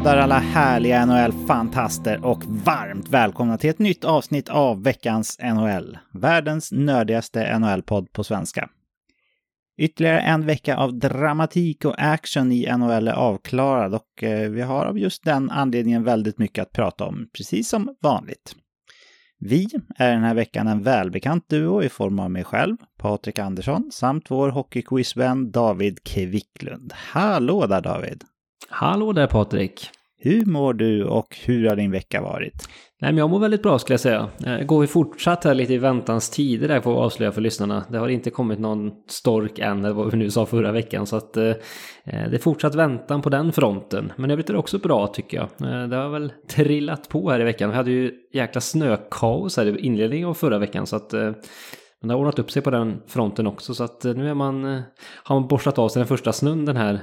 Hallå där alla härliga NHL-fantaster och varmt välkomna till ett nytt avsnitt av veckans NHL. Världens nördigaste NHL-podd på svenska. Ytterligare en vecka av dramatik och action i NHL är avklarad och eh, vi har av just den anledningen väldigt mycket att prata om, precis som vanligt. Vi är den här veckan en välbekant duo i form av mig själv, Patrik Andersson, samt vår hockeyquizvän David Kvicklund. Hallå där David! Hallå där Patrik! Hur mår du och hur har din vecka varit? Nej, men jag mår väldigt bra skulle jag säga. Eh, går vi fortsatt här lite i väntans tider där får vi avslöja för lyssnarna. Det har inte kommit någon stork än, eller vad vi nu sa förra veckan. Så att eh, eh det är fortsatt väntan på den fronten. Men övrigt är det också bra tycker jag. Eh, det har väl trillat på här i veckan. Vi hade ju jäkla snökaos här i inledningen av förra veckan. Så att eh, men det har ordnat upp sig på den fronten också. Så att nu är man, har man borstat av sig den första snön den här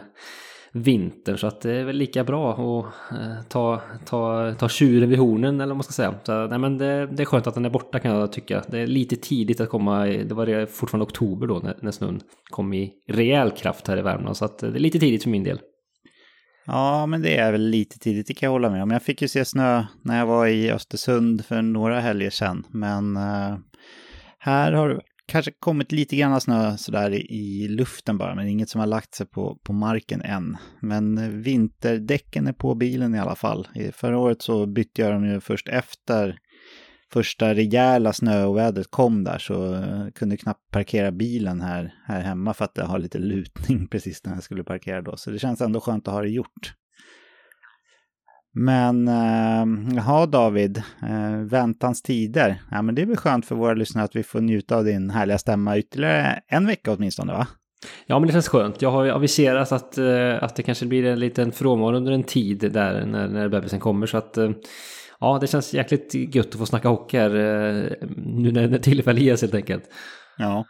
vintern så att det är väl lika bra att eh, ta, ta, ta tjuren vid hornen eller vad man ska säga. Så, nej, men det, det är skönt att den är borta kan jag tycka. Det är lite tidigt att komma, det var fortfarande oktober då när, när snön kom i rejäl kraft här i Värmland så att eh, det är lite tidigt för min del. Ja, men det är väl lite tidigt, det kan jag hålla med om. Jag fick ju se snö när jag var i Östersund för några helger sedan, men uh, här har kanske kommit lite grann snö sådär i luften bara, men inget som har lagt sig på, på marken än. Men vinterdäcken är på bilen i alla fall. Förra året så bytte jag dem ju först efter första rejäla snöovädret kom där så jag kunde knappt parkera bilen här, här hemma för att det har lite lutning precis när jag skulle parkera då. Så det känns ändå skönt att ha det gjort. Men äh, jaha David, äh, väntans tider. Ja men det är väl skönt för våra lyssnare att vi får njuta av din härliga stämma ytterligare en vecka åtminstone va? Ja men det känns skönt. Jag har ju aviserat att, äh, att det kanske blir en liten frånvaro under en tid där när, när bebisen kommer så att ja det känns jäkligt gött att få snacka hockey här nu när, när tillfälle ges helt enkelt. Ja.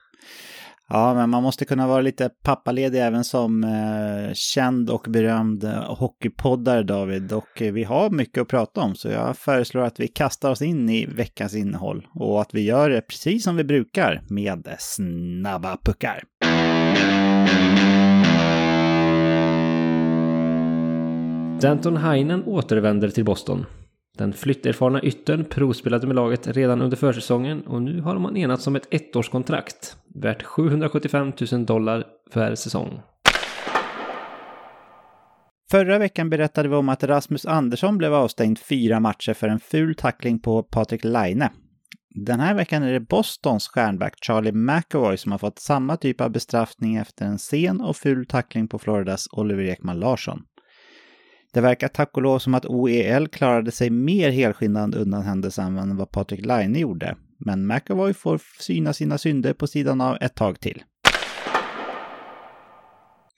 Ja, men man måste kunna vara lite pappaledig även som eh, känd och berömd eh, hockeypoddare, David. Och eh, vi har mycket att prata om, så jag föreslår att vi kastar oss in i veckans innehåll. Och att vi gör det precis som vi brukar, med snabba puckar. Danton Heinen återvänder till Boston. Den flytterfarna yttern provspelade med laget redan under försäsongen och nu har man enats om ett ettårskontrakt värt 775 000 dollar per säsong. Förra veckan berättade vi om att Rasmus Andersson blev avstängd fyra matcher för en ful tackling på Patrik Laine. Den här veckan är det Bostons stjärnback Charlie McAvoy som har fått samma typ av bestraffning efter en sen och ful tackling på Floridas Oliver Ekman Larsson. Det verkar tack och lov som att OEL klarade sig mer helskinnad undan händelsen än vad Patrik Laine gjorde. Men McAvoy får syna sina synder på sidan av ett tag till.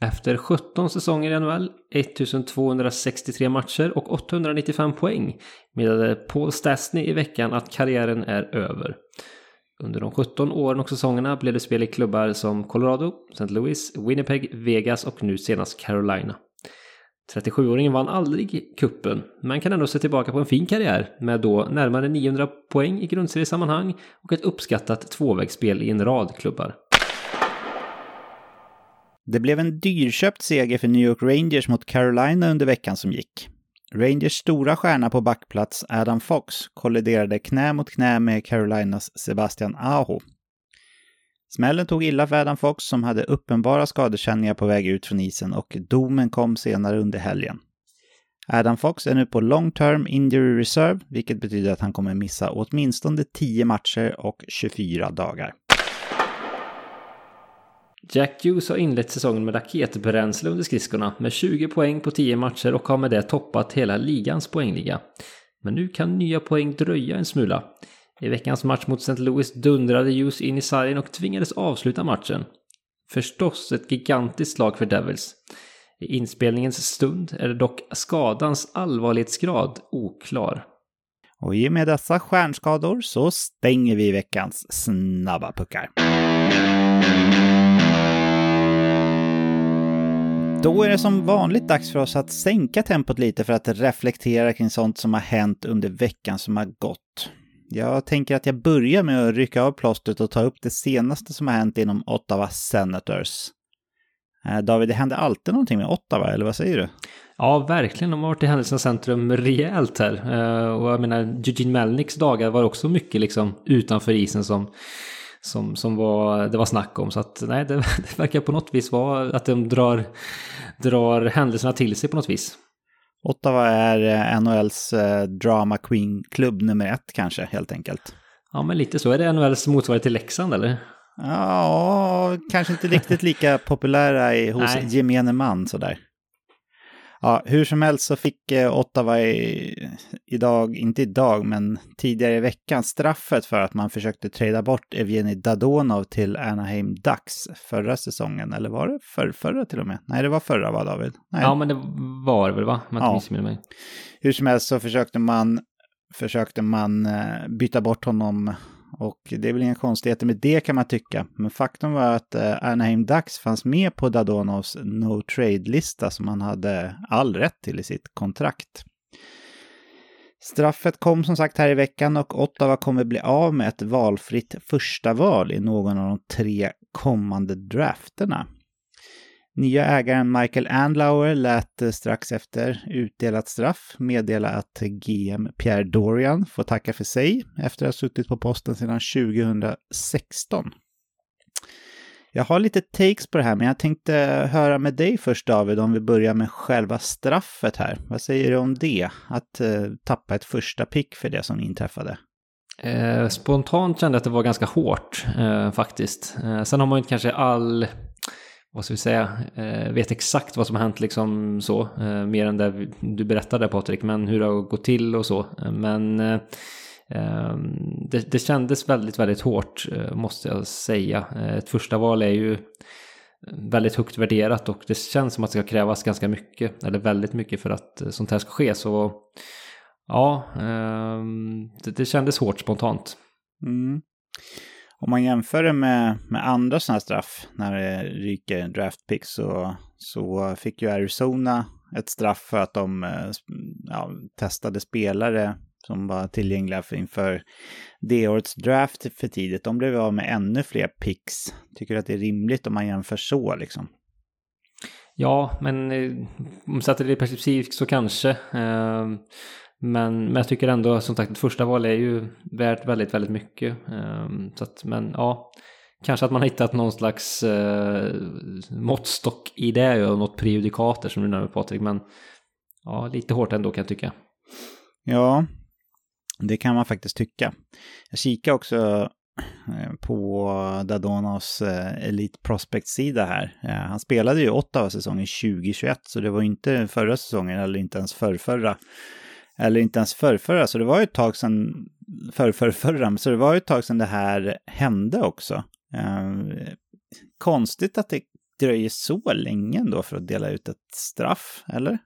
Efter 17 säsonger i NHL, 1263 matcher och 895 poäng meddelade Paul Stastny i veckan att karriären är över. Under de 17 åren och säsongerna blev det spel i klubbar som Colorado, St. Louis, Winnipeg, Vegas och nu senast Carolina. 37-åringen vann aldrig kuppen, men kan ändå se tillbaka på en fin karriär med då närmare 900 poäng i grundseriesammanhang och ett uppskattat tvåvägsspel i en rad klubbar. Det blev en dyrköpt seger för New York Rangers mot Carolina under veckan som gick. Rangers stora stjärna på backplats, Adam Fox, kolliderade knä mot knä med Carolinas Sebastian Aho Smällen tog illa för Adam Fox som hade uppenbara skadekänningar på väg ut från isen och domen kom senare under helgen. Adam Fox är nu på long term injury reserve, vilket betyder att han kommer missa åtminstone 10 matcher och 24 dagar. Jack Hughes har inlett säsongen med raketbränsle under skridskorna med 20 poäng på 10 matcher och har med det toppat hela ligans poängliga. Men nu kan nya poäng dröja en smula. I veckans match mot St. Louis dundrade Hughes in i sargen och tvingades avsluta matchen. Förstås ett gigantiskt slag för Devils. I inspelningens stund är dock skadans allvarlighetsgrad oklar. Och i och med dessa stjärnskador så stänger vi veckans snabba puckar. Då är det som vanligt dags för oss att sänka tempot lite för att reflektera kring sånt som har hänt under veckan som har gått. Jag tänker att jag börjar med att rycka av plåstret och ta upp det senaste som har hänt inom Ottawa Senators. Eh, David, det händer alltid någonting med Ottawa, eller vad säger du? Ja, verkligen. De har varit i händelsernas centrum rejält här. Eh, och jag menar, Eugene Melnicks dagar var också mycket liksom utanför isen som, som, som var, det var snack om. Så att nej, det, det verkar på något vis vara att de drar, drar händelserna till sig på något vis. Ottawa är eh, NHLs drama queen-klubb nummer ett kanske, helt enkelt. Ja, men lite så. Är det NHLs motsvarighet till Leksand, eller? Ja, kanske inte riktigt lika populära hos Nej. gemene man sådär. Ja, hur som helst så fick eh, Ottawa i, idag, inte idag, men tidigare i veckan straffet för att man försökte trada bort Evgeni Dadonov till Anaheim Ducks förra säsongen. Eller var det för, förra till och med? Nej, det var förra va, David? Nej. Ja, men det var väl, va? Man ja. mig. Hur som helst så försökte man, försökte man eh, byta bort honom och det är väl inga konstigheter med det kan man tycka. Men faktum var att eh, Anaheim Ducks fanns med på Dadonovs no trade-lista som han hade all rätt till i sitt kontrakt. Straffet kom som sagt här i veckan och Ottawa kommer bli av med ett valfritt första val i någon av de tre kommande drafterna. Nya ägaren Michael Andlauer lät strax efter utdelat straff meddela att GM Pierre Dorian får tacka för sig efter att ha suttit på posten sedan 2016. Jag har lite takes på det här, men jag tänkte höra med dig först David, om vi börjar med själva straffet här. Vad säger du om det? Att eh, tappa ett första pick för det som inträffade? Eh, spontant kände jag att det var ganska hårt eh, faktiskt. Eh, sen har man ju inte kanske all vad ska vi säga, eh, vet exakt vad som har hänt liksom så. Eh, mer än det du berättade Patrik, men hur det har gått till och så. Men eh, ehm, det, det kändes väldigt, väldigt hårt måste jag säga. Ett första val är ju väldigt högt värderat och det känns som att det ska krävas ganska mycket, eller väldigt mycket för att sånt här ska ske. Så ja, ehm, det, det kändes hårt spontant. Mm. Om man jämför det med, med andra sådana straff när det ryker draftpicks så, så fick ju Arizona ett straff för att de eh, ja, testade spelare som var tillgängliga för inför det årets draft för tidigt. De blev av med ännu fler picks. Tycker du att det är rimligt om man jämför så liksom? Ja, men eh, om man sätter det i perspektiv så kanske. Ehm, men, men jag tycker ändå som sagt att första val är ju värt väldigt, väldigt mycket. Um, så att, men ja, kanske att man har hittat någon slags uh, måttstock i det och något prejudikater som du nämnde Patrik. Men ja, lite hårt ändå kan jag tycka. Ja, det kan man faktiskt tycka. Jag kikar också eh, på Dadonos eh, Elite Prospect-sida här. Han spelade ju åtta av säsongen 2021, så det var inte förra säsongen eller inte ens förrförra eller inte ens förrförra, så det var ju ett tag sedan, förrförrförra, så det var ju ett tag sedan det här hände också. Eh, konstigt att det dröjer så länge ändå för att dela ut ett straff, eller?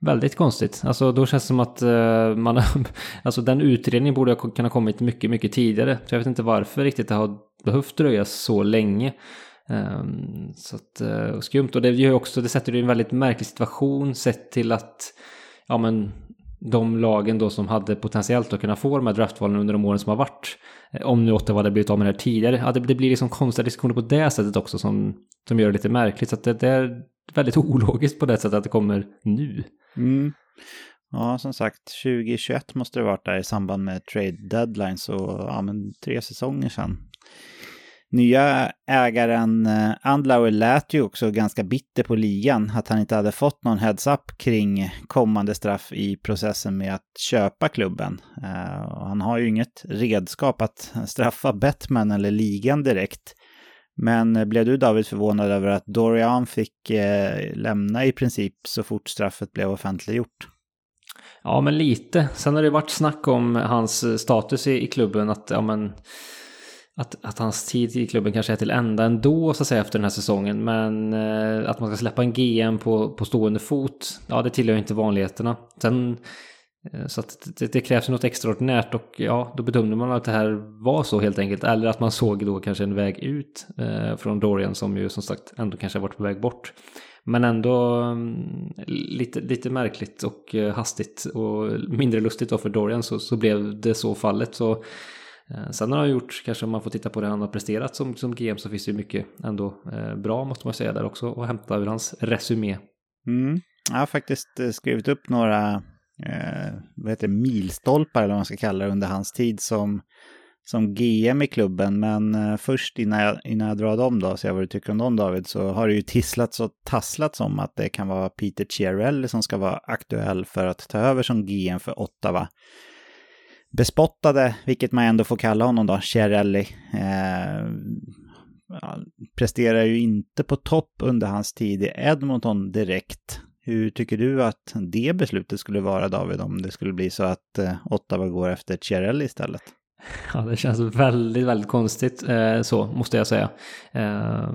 Väldigt konstigt. Alltså då känns det som att uh, man alltså den utredningen borde ha kunnat kommit mycket, mycket tidigare. Så jag vet inte varför riktigt det har behövt dröja så länge. Um, så att, uh, skumt. Och det gör också, det sätter ju en väldigt märklig situation sett till att, ja men de lagen då som hade potentiellt att kunna få de här draftvalen under de åren som har varit. Eh, om nu Ottawa hade blivit av med det här tidigare. Ja, det, det blir liksom konstiga diskussioner på det sättet också som, som gör det lite märkligt. Så att det, det är väldigt ologiskt på det sättet att det kommer nu. Mm. Ja, som sagt, 2021 måste det varit där i samband med trade deadline, så ja, men tre säsonger sedan. Nya ägaren eh, Andlauer lät ju också ganska bitter på ligan att han inte hade fått någon heads-up kring kommande straff i processen med att köpa klubben. Eh, han har ju inget redskap att straffa Batman eller ligan direkt. Men eh, blev du David förvånad över att Dorian fick eh, lämna i princip så fort straffet blev offentliggjort? Ja, men lite. Sen har det varit snack om hans status i, i klubben, att ja, men att, att hans tid i klubben kanske är till ända ändå så att säga efter den här säsongen. Men eh, att man ska släppa en GM på, på stående fot, ja det tillhör inte vanligheterna. Sen, eh, så att det, det krävs något extraordinärt och ja, då bedömde man att det här var så helt enkelt. Eller att man såg då kanske en väg ut eh, från Dorian som ju som sagt ändå kanske har varit på väg bort. Men ändå um, lite, lite märkligt och uh, hastigt och mindre lustigt då för Dorian så, så blev det så fallet. Så Eh, sen har han gjort, kanske om man får titta på det han har presterat som, som GM så finns det ju mycket ändå eh, bra måste man säga där också och hämta ur hans resumé. Mm. Jag har faktiskt eh, skrivit upp några eh, vad heter det, milstolpar eller vad man ska kalla det under hans tid som, som GM i klubben. Men eh, först innan jag, innan jag drar dem då, så jag vad du tycker om dem David, så har det ju tisslats och tasslats om att det kan vara Peter Chiarelli som ska vara aktuell för att ta över som GM för Ottawa bespottade, vilket man ändå får kalla honom då, Chiarelli. Eh, ja, presterar ju inte på topp under hans tid i Edmonton direkt. Hur tycker du att det beslutet skulle vara David om det skulle bli så att eh, Ottawa går efter Chiarelli istället? Ja, det känns väldigt, väldigt konstigt eh, så, måste jag säga. Eh,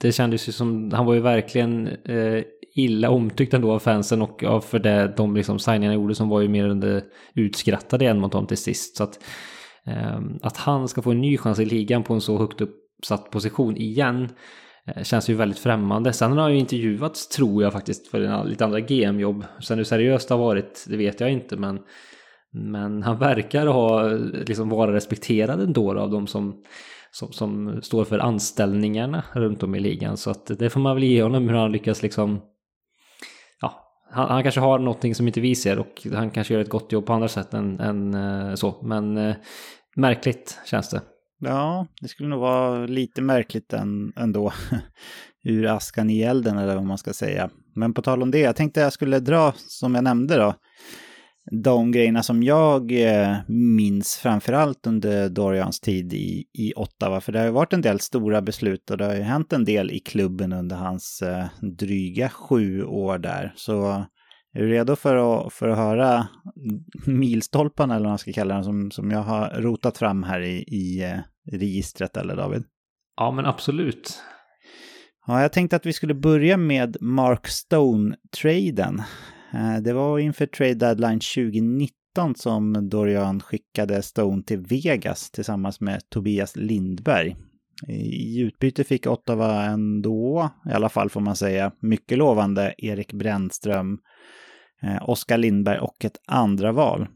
det kändes ju som, han var ju verkligen eh, illa omtyckt ändå av fansen och av för det de liksom signingarna gjorde som var ju mer under utskrattade i Edmonton till sist. Så att, eh, att han ska få en ny chans i ligan på en så högt uppsatt position igen eh, känns ju väldigt främmande. Sen har han ju intervjuats, tror jag faktiskt, för en, lite andra GM-jobb. Sen hur seriöst det har varit, det vet jag inte, men men han verkar ha, liksom vara respekterad ändå av de som, som, som, står för anställningarna runt om i ligan. Så att det får man väl ge honom hur han lyckas liksom han, han, kanske har någonting som inte vi ser och han kanske gör ett gott jobb på andra sätt än, än eh, så. Men eh, märkligt känns det. Ja, det skulle nog vara lite märkligt än, ändå. Ur askan i elden eller vad man ska säga. Men på tal om det, jag tänkte jag skulle dra, som jag nämnde då, de grejerna som jag eh, minns framförallt under Dorians tid i, i Ottawa. För det har ju varit en del stora beslut och det har ju hänt en del i klubben under hans eh, dryga sju år där. Så är du redo för att, för att höra milstolparna eller vad man ska kalla dem som, som jag har rotat fram här i, i eh, registret eller David? Ja men absolut. Ja, jag tänkte att vi skulle börja med Mark Stone-traden. Eh, det var inför trade deadline 2019 som Dorian skickade Stone till Vegas tillsammans med Tobias Lindberg. I utbyte fick Ottawa ändå, i alla fall får man säga, mycket lovande Erik Brännström, eh, Oskar Lindberg och ett andra val.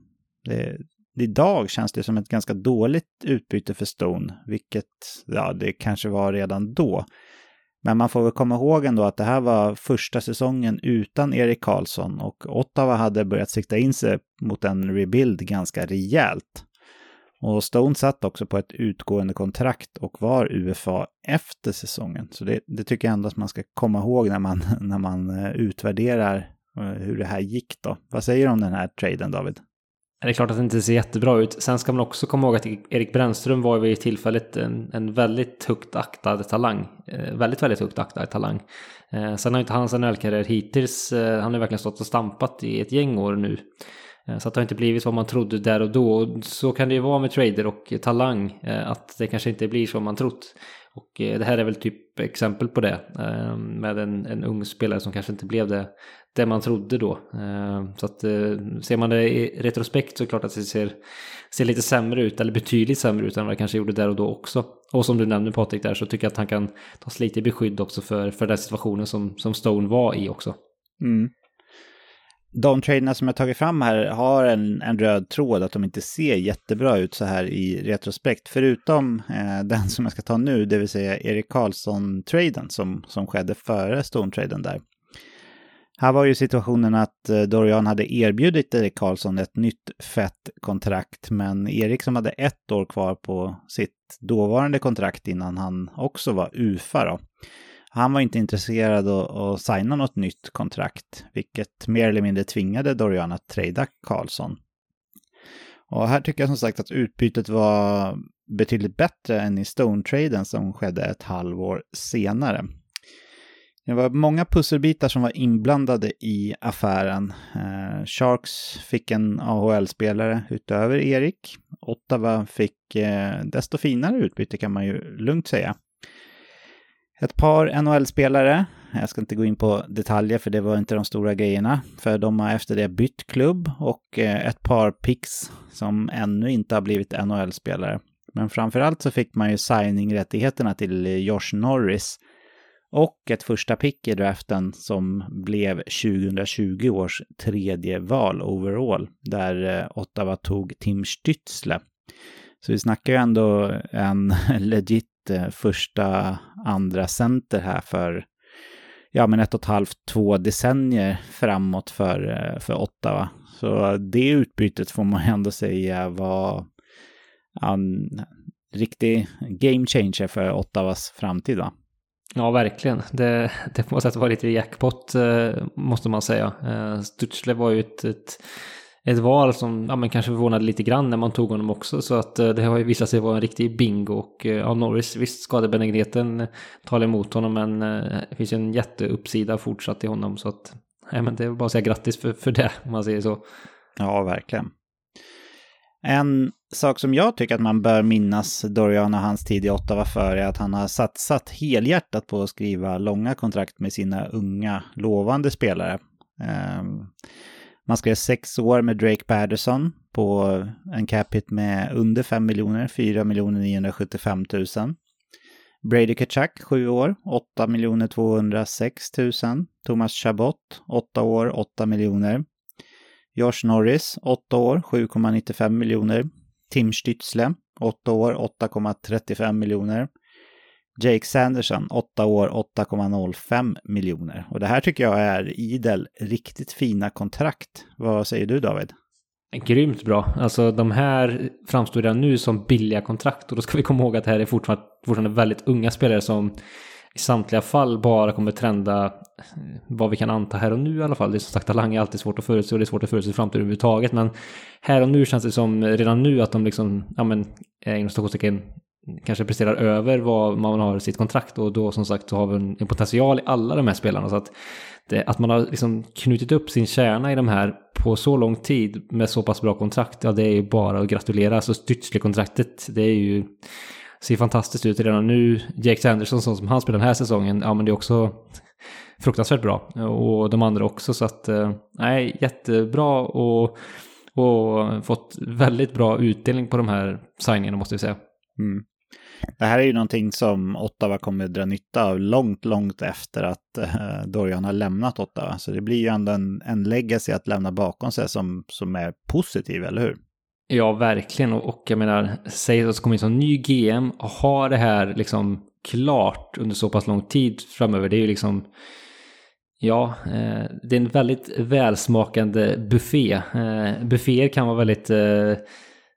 Det, idag känns det som ett ganska dåligt utbyte för Stone, vilket ja, det kanske var redan då. Men man får väl komma ihåg ändå att det här var första säsongen utan Erik Karlsson och Ottawa hade börjat sikta in sig mot en rebuild ganska rejält. Och Stone satt också på ett utgående kontrakt och var UFA efter säsongen. Så det, det tycker jag ändå att man ska komma ihåg när man, när man eh, utvärderar eh, hur det här gick då. Vad säger du om den här traden David? Det är klart att det inte ser jättebra ut. Sen ska man också komma ihåg att Erik Brännström var vid tillfället en, en väldigt högt aktad talang. Eh, väldigt, väldigt högt aktad talang. Eh, sen har inte hans NHL-karriär hittills, eh, han har verkligen stått och stampat i ett gäng år nu. Eh, så att det har inte blivit vad man trodde där och då. Så kan det ju vara med trader och talang, eh, att det kanske inte blir som man trott. Och eh, det här är väl typ exempel på det. Eh, med en, en ung spelare som kanske inte blev det det man trodde då. Eh, så att eh, ser man det i retrospekt så är det klart att det ser, ser lite sämre ut, eller betydligt sämre ut än vad det kanske gjorde där och då också. Och som du nämnde Patrik där så tycker jag att han kan tas lite i beskydd också för, för den situationen som, som Stone var i också. Mm. De traderna som jag tagit fram här har en, en röd tråd att de inte ser jättebra ut så här i retrospekt. Förutom eh, den som jag ska ta nu, det vill säga Erik Karlsson-traden som, som skedde före Stone-traden där. Här var ju situationen att eh, Dorian hade erbjudit Erik Karlsson ett nytt fett kontrakt, men Erik som hade ett år kvar på sitt dåvarande kontrakt innan han också var UFA då. Han var inte intresserad av att signa något nytt kontrakt, vilket mer eller mindre tvingade Dorian att trada Karlsson. Och här tycker jag som sagt att utbytet var betydligt bättre än i Stone-traden som skedde ett halvår senare. Det var många pusselbitar som var inblandade i affären. Eh, Sharks fick en AHL-spelare utöver Erik. Ottawa fick eh, desto finare utbyte kan man ju lugnt säga. Ett par NHL-spelare. Jag ska inte gå in på detaljer för det var inte de stora grejerna. För de har efter det bytt klubb och eh, ett par picks som ännu inte har blivit NHL-spelare. Men framförallt så fick man ju signing-rättigheterna till eh, Josh Norris och ett första pick i draften som blev 2020 års tredje val overall, där eh, Ottawa tog Tim Stützle. Så vi snackar ju ändå en legit eh, första, andra center här för ja, men ett och ett halvt, två decennier framåt för, eh, för Ottawa. Så det utbytet får man ändå säga var en riktig game changer för Ottawas framtid. Va? Ja, verkligen. Det, det på något sätt var lite jackpot, eh, måste man säga. Eh, Stutzle var ju ett, ett ett val som ja, men kanske förvånade lite grann när man tog honom också. Så att eh, det har ju visat sig vara en riktig bingo. Och ja, Norris, visst skadebenägenheten talar emot honom men det finns ju en jätteuppsida fortsatt i honom. Så att ja, men det är bara att säga grattis för, för det om man säger så. Ja, verkligen. En sak som jag tycker att man bör minnas Dorian och hans tid i Ottawa för är att han har satsat helhjärtat på att skriva långa kontrakt med sina unga, lovande spelare. Ehm, man skrev sex år med Drake Patterson på en cap hit med under 5 miljoner, 4 miljoner 975 000. Brady Kachak, 7 år, 8 miljoner 206 000. Thomas Chabot, 8 år, 8 miljoner. Josh Norris, 8 år, 7,95 miljoner. Tim Stützle, 8 år, 8,35 miljoner. Jake Sanderson, 8 år, 8,05 miljoner. Och det här tycker jag är idel riktigt fina kontrakt. Vad säger du David? Grymt bra. Alltså de här framstår redan nu som billiga kontrakt och då ska vi komma ihåg att det här är fortfarande, fortfarande väldigt unga spelare som i samtliga fall bara kommer trenda eh, vad vi kan anta här och nu i alla fall. Det är som sagt, talang är alltid svårt att förutse och det är svårt att förutse framtiden överhuvudtaget. Men här och nu känns det som eh, redan nu att de liksom, ja men, eh, inom stationstecken kanske presterar över vad man har i sitt kontrakt och då som sagt så har vi en, potential i alla de här spelarna. Så att, det, att man har liksom knutit upp sin kärna i de här på så lång tid med så pass bra kontrakt, ja det är ju bara att gratulera. Alltså Stützle-kontraktet, det är ju ser fantastiskt ut redan nu. Jake Sanderson som han spelar den här säsongen, ja men det är också fruktansvärt bra. Och de andra också så att, eh, nej, jättebra och, och fått väldigt bra utdelning på de här signingarna måste vi säga. Mm. Det här är ju någonting som Ottawa kommer att dra nytta av långt, långt efter att eh, Dorian har lämnat Ottawa. Så det blir ju ändå en, en legacy att lämna bakom sig som, som är positiv, eller hur? Ja, verkligen. Och, och jag menar, säg att det kommer in som ny GM och har det här liksom klart under så pass lång tid framöver. Det är ju liksom... Ja, eh, det är en väldigt välsmakande buffé. Eh, bufféer kan vara väldigt... Eh,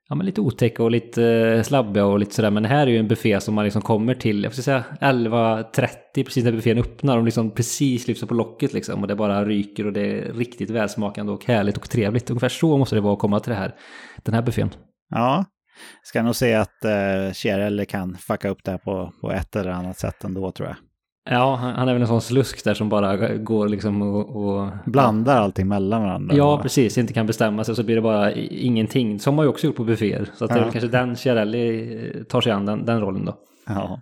ja, men lite otäcka och lite eh, slabbiga och lite sådär. Men det här är ju en buffé som man liksom kommer till, jag får säga 11.30 precis när buffén öppnar. De liksom precis lyfter på locket liksom och det bara ryker och det är riktigt välsmakande och härligt och trevligt. Ungefär så måste det vara att komma till det här, den här buffén. Ja, ska nog säga att uh, Kjell kan fucka upp det här på, på ett eller annat sätt ändå tror jag. Ja, han är väl en sån slusk där som bara går liksom och... och Blandar allting mellan varandra. Ja, precis. Inte kan bestämma sig så blir det bara ingenting. Som man ju också gjort på bufféer. Så att det är väl kanske den Chiarelli tar sig an, den, den rollen då. Ja.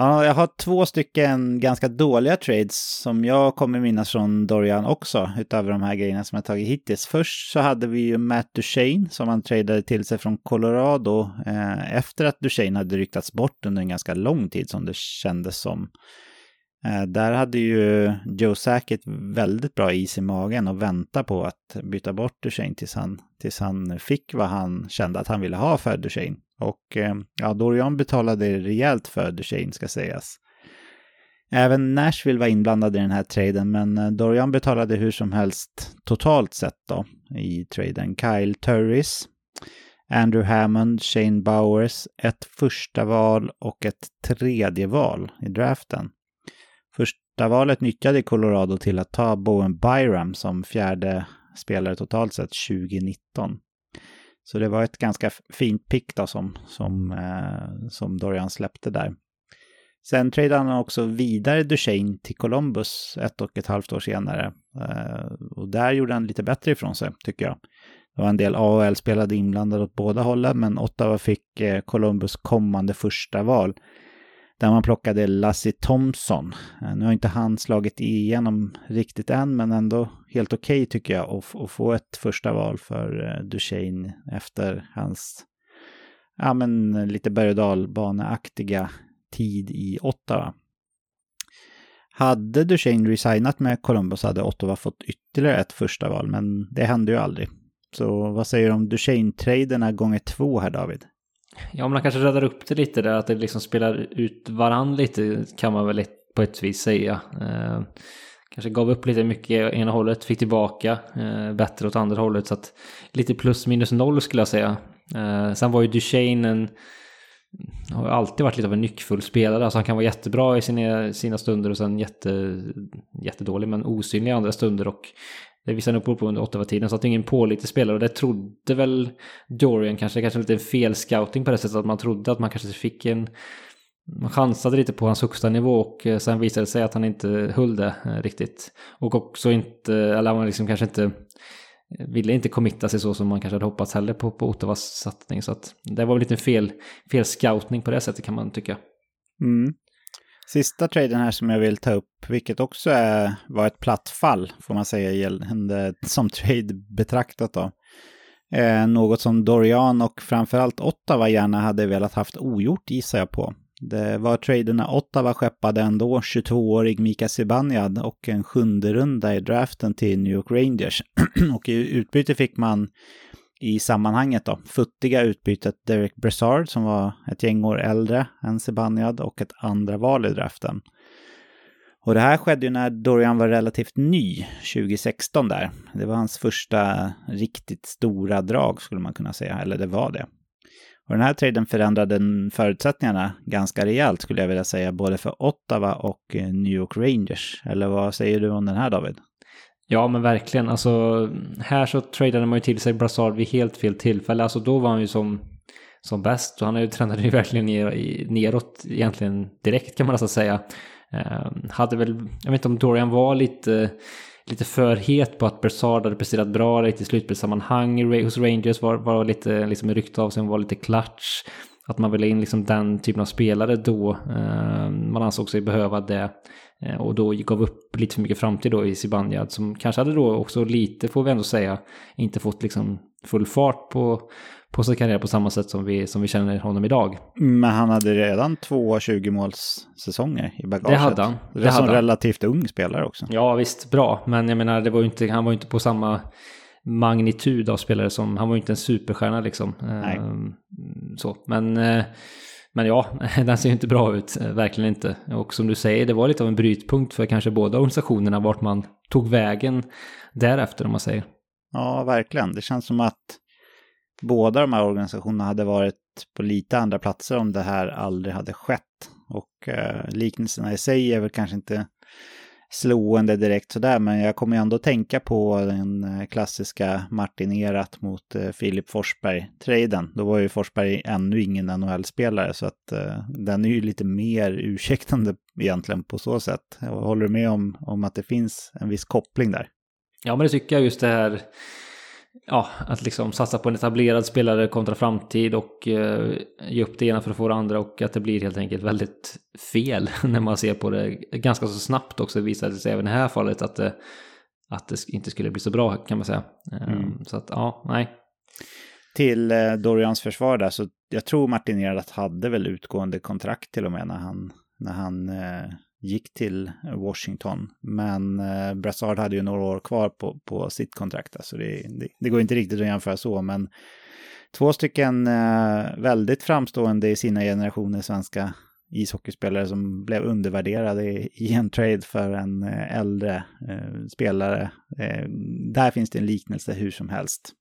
Ja, jag har två stycken ganska dåliga trades som jag kommer minnas från Dorian också, utöver de här grejerna som jag tagit hittills. Först så hade vi ju Matt Duchene som han tradade till sig från Colorado eh, efter att Duchene hade ryktats bort under en ganska lång tid som det kändes som. Eh, där hade ju Joe Sackett väldigt bra is i magen och vänta på att byta bort Duchene tills han, tills han fick vad han kände att han ville ha för Duchene. Och eh, ja, Dorian betalade rejält för Duchene ska sägas. Även Nashville var inblandad i den här traden, men eh, Dorian betalade hur som helst totalt sett då i traden. Kyle Turris, Andrew Hammond, Shane Bowers, ett första val och ett tredje val i draften. Första valet nyttjade Colorado till att ta Bowen Byram som fjärde spelare totalt sett 2019. Så det var ett ganska fint pick då som, som, eh, som Dorian släppte där. Sen tradade han också vidare Duchene till Columbus ett och ett halvt år senare. Eh, och där gjorde han lite bättre ifrån sig, tycker jag. Det var en del AHL-spelade inblandade åt båda hållen, men Ottawa fick eh, Columbus kommande första val där man plockade Lassie Thompson. Eh, nu har inte han slagit igenom riktigt än, men ändå helt okej okay, tycker jag att, få ett första val för eh, Duchene efter hans ja, men lite berg och dalbaneaktiga tid i Ottawa. Hade Duchene resignat med Columbus hade Ottawa fått ytterligare ett första val, men det hände ju aldrig. Så vad säger du om Duchene-traderna gånger två här David? Ja, man kanske räddar upp det lite där, att det liksom spelar ut varann lite kan man väl på ett vis säga. Eh, kanske gav upp lite mycket ena hållet, fick tillbaka eh, bättre åt andra hållet. Så att lite plus minus noll skulle jag säga. Eh, sen var ju Duchene en har alltid varit lite av en nyckfull spelare. Alltså han kan vara jättebra i sina, sina stunder och sen jätte, jättedålig men osynlig i andra stunder. Och det visade nog på under Ottawa-tiden. Så att det är ingen pålitlig spelare. Och det trodde väl Dorian kanske. Kanske lite fel scouting på det sättet. Att man trodde att man kanske fick en... Man chansade lite på hans högsta nivå och eh, sen visade det sig att han inte höll det eh, riktigt. Och också inte, eller man liksom kanske inte ville inte committa sig så som man kanske hade hoppats heller på, på Ottawas satsning. Så att det var väl lite fel, fel scoutning på det sättet kan man tycka. Mm. Sista traden här som jag vill ta upp, vilket också är, var ett platt fall får man säga gällande som trade betraktat då. Eh, något som Dorian och framförallt Ottawa gärna hade velat haft ogjort gissar jag på. Det var traderna Ottawa skeppade ändå 22-årig Mika Zibanejad och en sjunde runda i draften till New York Rangers. och i utbyte fick man i sammanhanget då, futtiga utbytet Derek Brassard som var ett gäng år äldre än Zibanejad och ett andra val i draften. Och det här skedde ju när Dorian var relativt ny, 2016 där. Det var hans första riktigt stora drag skulle man kunna säga, eller det var det. Och den här traden förändrade förutsättningarna ganska rejält skulle jag vilja säga, både för Ottawa och eh, New York Rangers. Eller vad säger du om den här David? Ja men verkligen, alltså här så tradade man ju till sig Brassard vid helt fel tillfälle. Alltså då var han ju som, som bäst och han är ju tränat ju verkligen ner, neråt egentligen direkt kan man nästan säga. Eh, hade väl, jag vet inte om Dorian var lite lite för het på att Brassard hade presterat bra i slutspelssammanhang hos Rangers. Var, var lite liksom ryckt av sig, var lite klatsch. Att man ville in liksom den typen av spelare då. Eh, man ansåg sig behöva det. Eh, och då gav upp lite för mycket framtid då i Zibanejad som kanske hade då också lite, får vi ändå säga, inte fått liksom full fart på, på sin karriär på samma sätt som vi, som vi känner honom idag. Men han hade redan två 20-målssäsonger i bagaget. Det hade han. Det, det som hade relativt ung spelare också. Ja, visst, bra. Men jag menar, det var inte, han var ju inte på samma magnitud av spelare som, han var ju inte en superstjärna liksom. Nej. Ehm, så, men, eh, men ja, den ser ju inte bra ut, eh, verkligen inte. Och som du säger, det var lite av en brytpunkt för kanske båda organisationerna, vart man tog vägen därefter om man säger. Ja, verkligen. Det känns som att båda de här organisationerna hade varit på lite andra platser om det här aldrig hade skett. Och eh, liknelserna i sig är väl kanske inte slående direkt sådär, men jag kommer ändå tänka på den eh, klassiska Martin Erat mot eh, Filip Forsberg-traden. Då var ju Forsberg ännu ingen NHL-spelare, så att eh, den är ju lite mer ursäktande egentligen på så sätt. Jag håller med om, om att det finns en viss koppling där. Ja, men det tycker jag just det här ja, att liksom satsa på en etablerad spelare kontra framtid och eh, ge upp det ena för att få det andra och att det blir helt enkelt väldigt fel när man ser på det ganska så snabbt också visade det sig även i det här fallet att det, att det inte skulle bli så bra kan man säga. Eh, mm. Så att ja, nej. Till eh, Dorians försvar där så jag tror Martin Gerhardt hade väl utgående kontrakt till och med när han, när han eh gick till Washington. Men eh, Brassard hade ju några år kvar på, på sitt kontrakt, så alltså det, det, det, går inte riktigt att jämföra så. Men två stycken eh, väldigt framstående i sina generationer svenska ishockeyspelare som blev undervärderade i, i en trade för en eh, äldre eh, spelare. Eh, där finns det en liknelse hur som helst.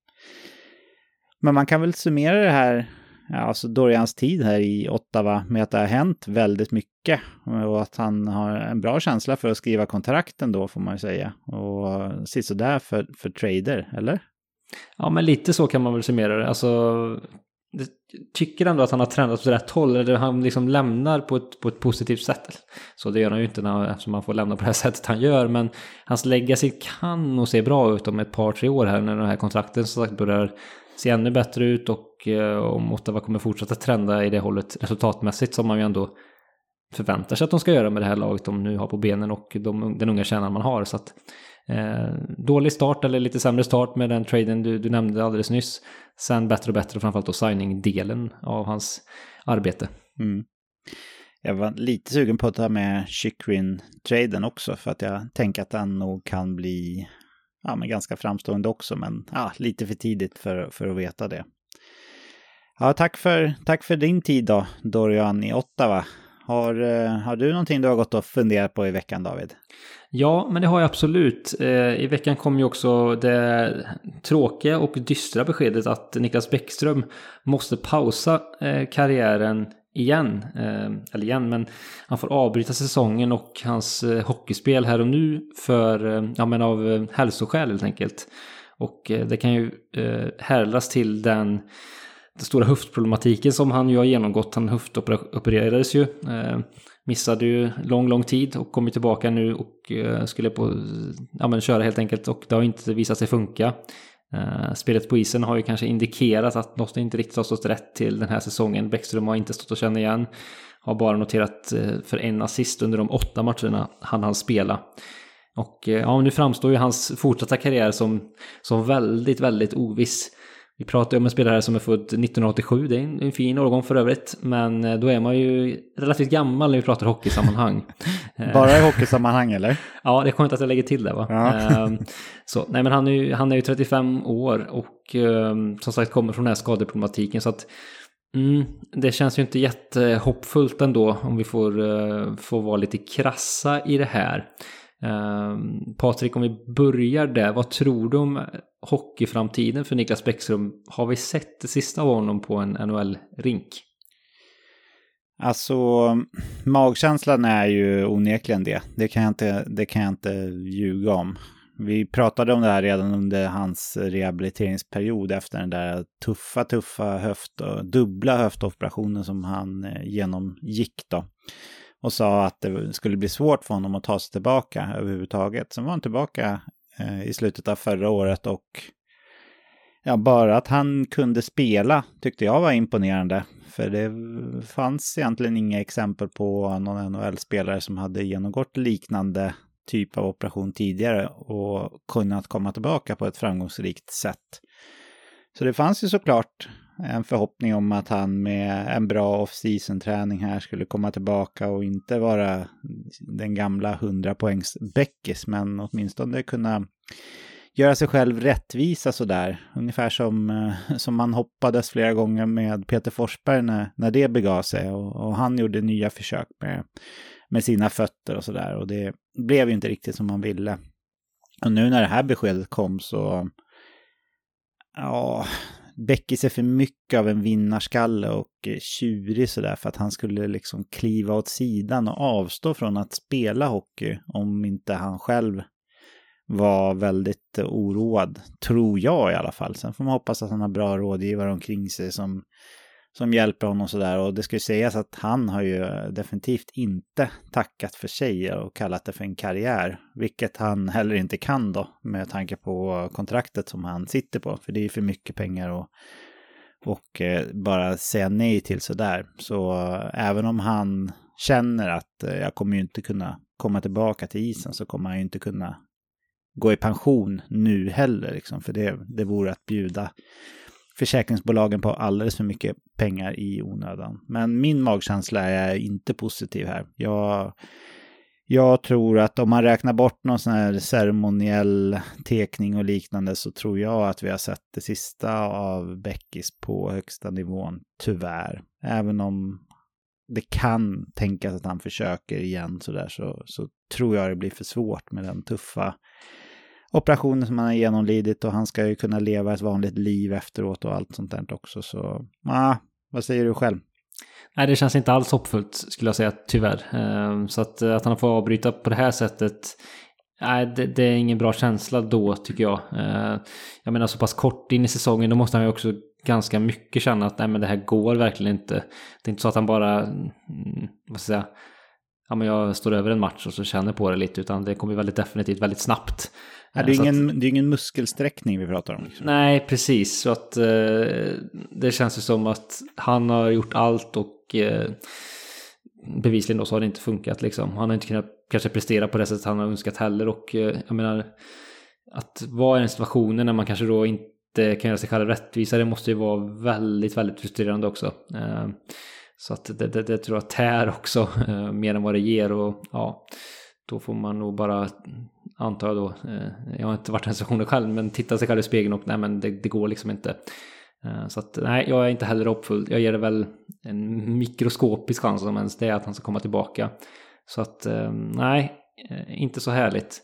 Men man kan väl summera det här alltså Dorians tid här i Ottawa med att det har hänt väldigt mycket och att han har en bra känsla för att skriva kontrakten då får man ju säga. Och sisådär för, för trader, eller? Ja, men lite så kan man väl summera det. Alltså, jag tycker ändå att han har tränat åt rätt håll, eller han liksom lämnar på ett, på ett positivt sätt. Så det gör han ju inte när, eftersom han får lämna på det här sättet han gör, men hans legacy kan nog se bra ut om ett par, tre år här när den här kontrakten som sagt börjar se ännu bättre ut och och eh, om Ottawa kommer fortsätta trenda i det hållet resultatmässigt som man ju ändå förväntar sig att de ska göra med det här laget de nu har på benen och de, den unga kärnan man har. Så att, eh, dålig start eller lite sämre start med den traden du, du nämnde alldeles nyss. Sen bättre och bättre och framförallt då signing-delen av hans arbete. Mm. Jag var lite sugen på att ta med Chikrin-traden också för att jag tänker att den nog kan bli ja, men ganska framstående också, men ja, lite för tidigt för, för att veta det. Ja, tack för, tack för din tid då, Dorian i Ottawa. Har, eh, har du någonting du har gått och funderat på i veckan, David? Ja, men det har jag absolut. Eh, I veckan kom ju också det tråkiga och dystra beskedet att Niklas Bäckström måste pausa eh, karriären igen. Eller igen, men han får avbryta säsongen och hans hockeyspel här och nu för, ja men av hälsoskäl helt enkelt. Och det kan ju härlas till den den stora höftproblematiken som han ju har genomgått. Han höftopererades ju. Eh, missade ju lång, lång tid och kommer tillbaka nu och eh, skulle på, ja, men köra helt enkelt. Och det har inte visat sig funka. Eh, spelet på isen har ju kanske indikerat att något inte riktigt har stått rätt till den här säsongen. Bäckström har inte stått att känna igen. Har bara noterat eh, för en assist under de åtta matcherna han hann spela. Och eh, ja, nu framstår ju hans fortsatta karriär som, som väldigt, väldigt oviss. Vi pratar ju om en spelare som är född 1987, det är en, en fin årgång för övrigt. Men eh, då är man ju relativt gammal när vi pratar hockeysammanhang. Bara i hockeysammanhang eller? ja, det är skönt att jag lägger till det va. Ja. Ehm, så, nej men han är ju, han är ju 35 år och um, som sagt kommer från den här skadeproblematiken. Så att mm, det känns ju inte jättehoppfullt ändå om vi får, uh, får vara lite krassa i det här. Um, Patrik, om vi börjar där, vad tror du om hockeyframtiden för Niklas Bäckström. Har vi sett det sista av honom på en NHL-rink? Alltså, magkänslan är ju onekligen det. Det kan, jag inte, det kan jag inte ljuga om. Vi pratade om det här redan under hans rehabiliteringsperiod efter den där tuffa, tuffa höft och dubbla höftoperationen som han eh, genomgick då. Och sa att det skulle bli svårt för honom att ta sig tillbaka överhuvudtaget. Sen var han tillbaka Eh, i slutet av förra året och ja, bara att han kunde spela tyckte jag var imponerande. För det fanns egentligen inga exempel på någon NHL-spelare som hade genomgått liknande typ av operation tidigare och kunnat komma tillbaka på ett framgångsrikt sätt. Så det fanns ju såklart en förhoppning om att han med en bra off-season träning här skulle komma tillbaka och inte vara den gamla 100-poängs-Bäckis. men åtminstone kunna göra sig själv rättvisa sådär. Ungefär som, eh, som man hoppades flera gånger med Peter Forsberg när, när det begav sig. Och, och han gjorde nya försök med, med sina fötter och sådär. Och det blev ju inte riktigt som man ville. Och nu när det här beskedet kom så... Ja, Beckis är för mycket av en vinnarskalle och eh, tjurig sådär för att han skulle liksom kliva åt sidan och avstå från att spela hockey om inte han själv var väldigt eh, oroad, tror jag i alla fall. Sen får man hoppas att han har bra rådgivare omkring sig som, som hjälper honom sådär. Och det ska ju sägas att han har ju definitivt inte tackat för sig och kallat det för en karriär. Vilket han heller inte kan då med tanke på kontraktet som han sitter på. För det är ju för mycket pengar och, och eh, bara säga nej till sådär. Så eh, även om han känner att eh, jag kommer ju inte kunna komma tillbaka till isen så kommer han ju inte kunna gå i pension nu heller, liksom, för det, det vore att bjuda försäkringsbolagen på alldeles för mycket pengar i onödan. Men min magkänsla är inte positiv här. Jag, jag tror att om man räknar bort någon sån här ceremoniell tekning och liknande så tror jag att vi har sett det sista av Beckis på högsta nivån, tyvärr. Även om det kan tänkas att han försöker igen sådär så, så tror jag det blir för svårt med den tuffa operationer som han har genomlidit och han ska ju kunna leva ett vanligt liv efteråt och allt sånt där också. Så, ah, vad säger du själv? Nej, det känns inte alls hoppfullt skulle jag säga, tyvärr. Ehm, så att, eh, att han får avbryta på det här sättet, nej, det, det är ingen bra känsla då tycker jag. Ehm, jag menar så pass kort in i säsongen, då måste han ju också ganska mycket känna att nej men det här går verkligen inte. Det är inte så att han bara, mm, vad ska jag säga, ja men jag står över en match och så känner på det lite, utan det kommer väldigt definitivt väldigt snabbt. Ja, det, är ingen, att, det är ingen muskelsträckning vi pratar om. Liksom. Nej, precis. Så att eh, det känns ju som att han har gjort allt och eh, bevisligen då så har det inte funkat liksom. Han har inte kunnat kanske prestera på det sättet han har önskat heller och eh, jag menar att vara i den situationen när man kanske då inte kan göra sig själv rättvisa, det måste ju vara väldigt, väldigt frustrerande också. Så att det, det, det tror jag tär också eh, mer än vad det ger och ja då får man nog bara, antar jag då, eh, jag har inte varit i den situationen själv, men titta sig själv i spegeln och nej men det, det går liksom inte. Eh, så att nej, jag är inte heller hoppfull. Jag ger det väl en mikroskopisk chans om ens det är att han ska komma tillbaka. Så att eh, nej, eh, inte så härligt.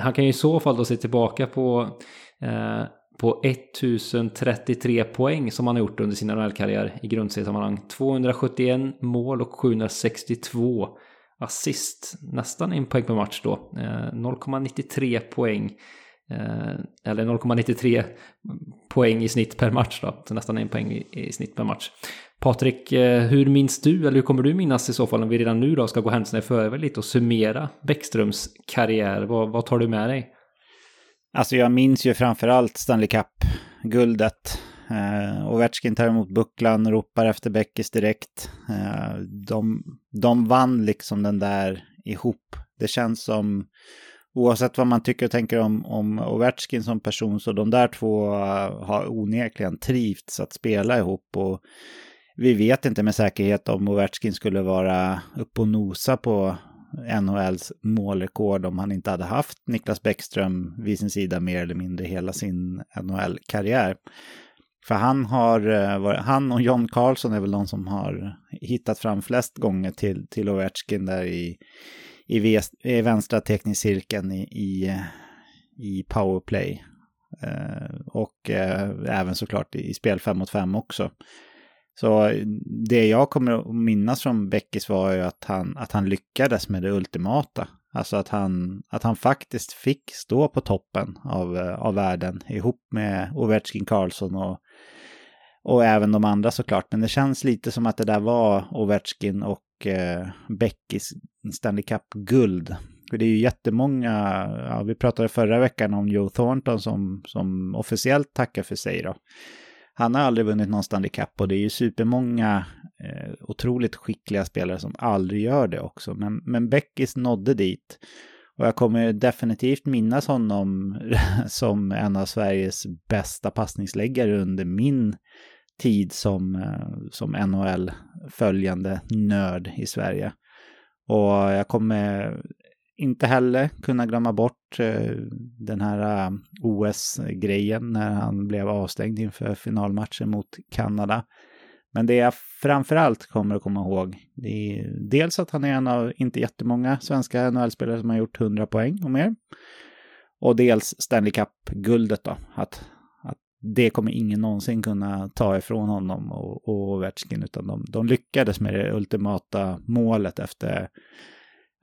Han kan ju i så fall då se tillbaka på, eh, på 1033 poäng som han har gjort under sin NHL-karriär i grundseriesammanhang. 271 mål och 762 assist. Nästan en poäng per match då. Eh, 0,93 poäng eh, eller 0,93 poäng i snitt per match då. Så nästan en poäng i, snitt per match. Patrik, eh, hur minns du, eller hur kommer du minnas i så fall om vi redan nu då ska gå händelserna i förväg lite och summera Bäckströms karriär? Vad, vad tar du med dig? Alltså jag minns ju framförallt Stanley Cup-guldet. Eh, Ovechkin tar emot bucklan, ropar efter Beckis direkt. Eh, de, de vann liksom den där ihop. Det känns som oavsett vad man tycker och tänker om, om Ovechkin som person så de där två uh, har onekligen trivts att spela ihop och vi vet inte med säkerhet om Ovechkin skulle vara uppe och nosa på NHLs målrekord om han inte hade haft Niklas Bäckström vid sin sida mer eller mindre hela sin NHL-karriär. För han har, eh, han och John Carlson är väl de som har hittat fram flest gånger till, till Ovechkin där i i, i vänstra teknikcirkeln i, i, i powerplay. Eh, och eh, även såklart i spel 5 mot 5 också. Så det jag kommer att minnas från Beckis var ju att han, att han lyckades med det ultimata. Alltså att han, att han faktiskt fick stå på toppen av, eh, av världen ihop med Ovechkin Karlsson och, och även de andra såklart. Men det känns lite som att det där var Ovechkin och eh, Beckis Stanley Cup-guld. För det är ju jättemånga, ja, vi pratade förra veckan om Joe Thornton som, som officiellt tackar för sig då. Han har aldrig vunnit någon Stanley Cup och det är ju supermånga eh, otroligt skickliga spelare som aldrig gör det också. Men, men Beckis nådde dit. Och jag kommer definitivt minnas honom som en av Sveriges bästa passningsläggare under min tid som, eh, som NHL-följande nörd i Sverige. Och jag kommer inte heller kunna glömma bort eh, den här eh, OS-grejen när han blev avstängd inför finalmatchen mot Kanada. Men det jag framförallt kommer att komma ihåg, det är dels att han är en av inte jättemånga svenska NHL-spelare som har gjort 100 poäng och mer. Och dels Stanley Cup-guldet då, att, att det kommer ingen någonsin kunna ta ifrån honom och, och Ovechkin, utan de, de lyckades med det ultimata målet efter,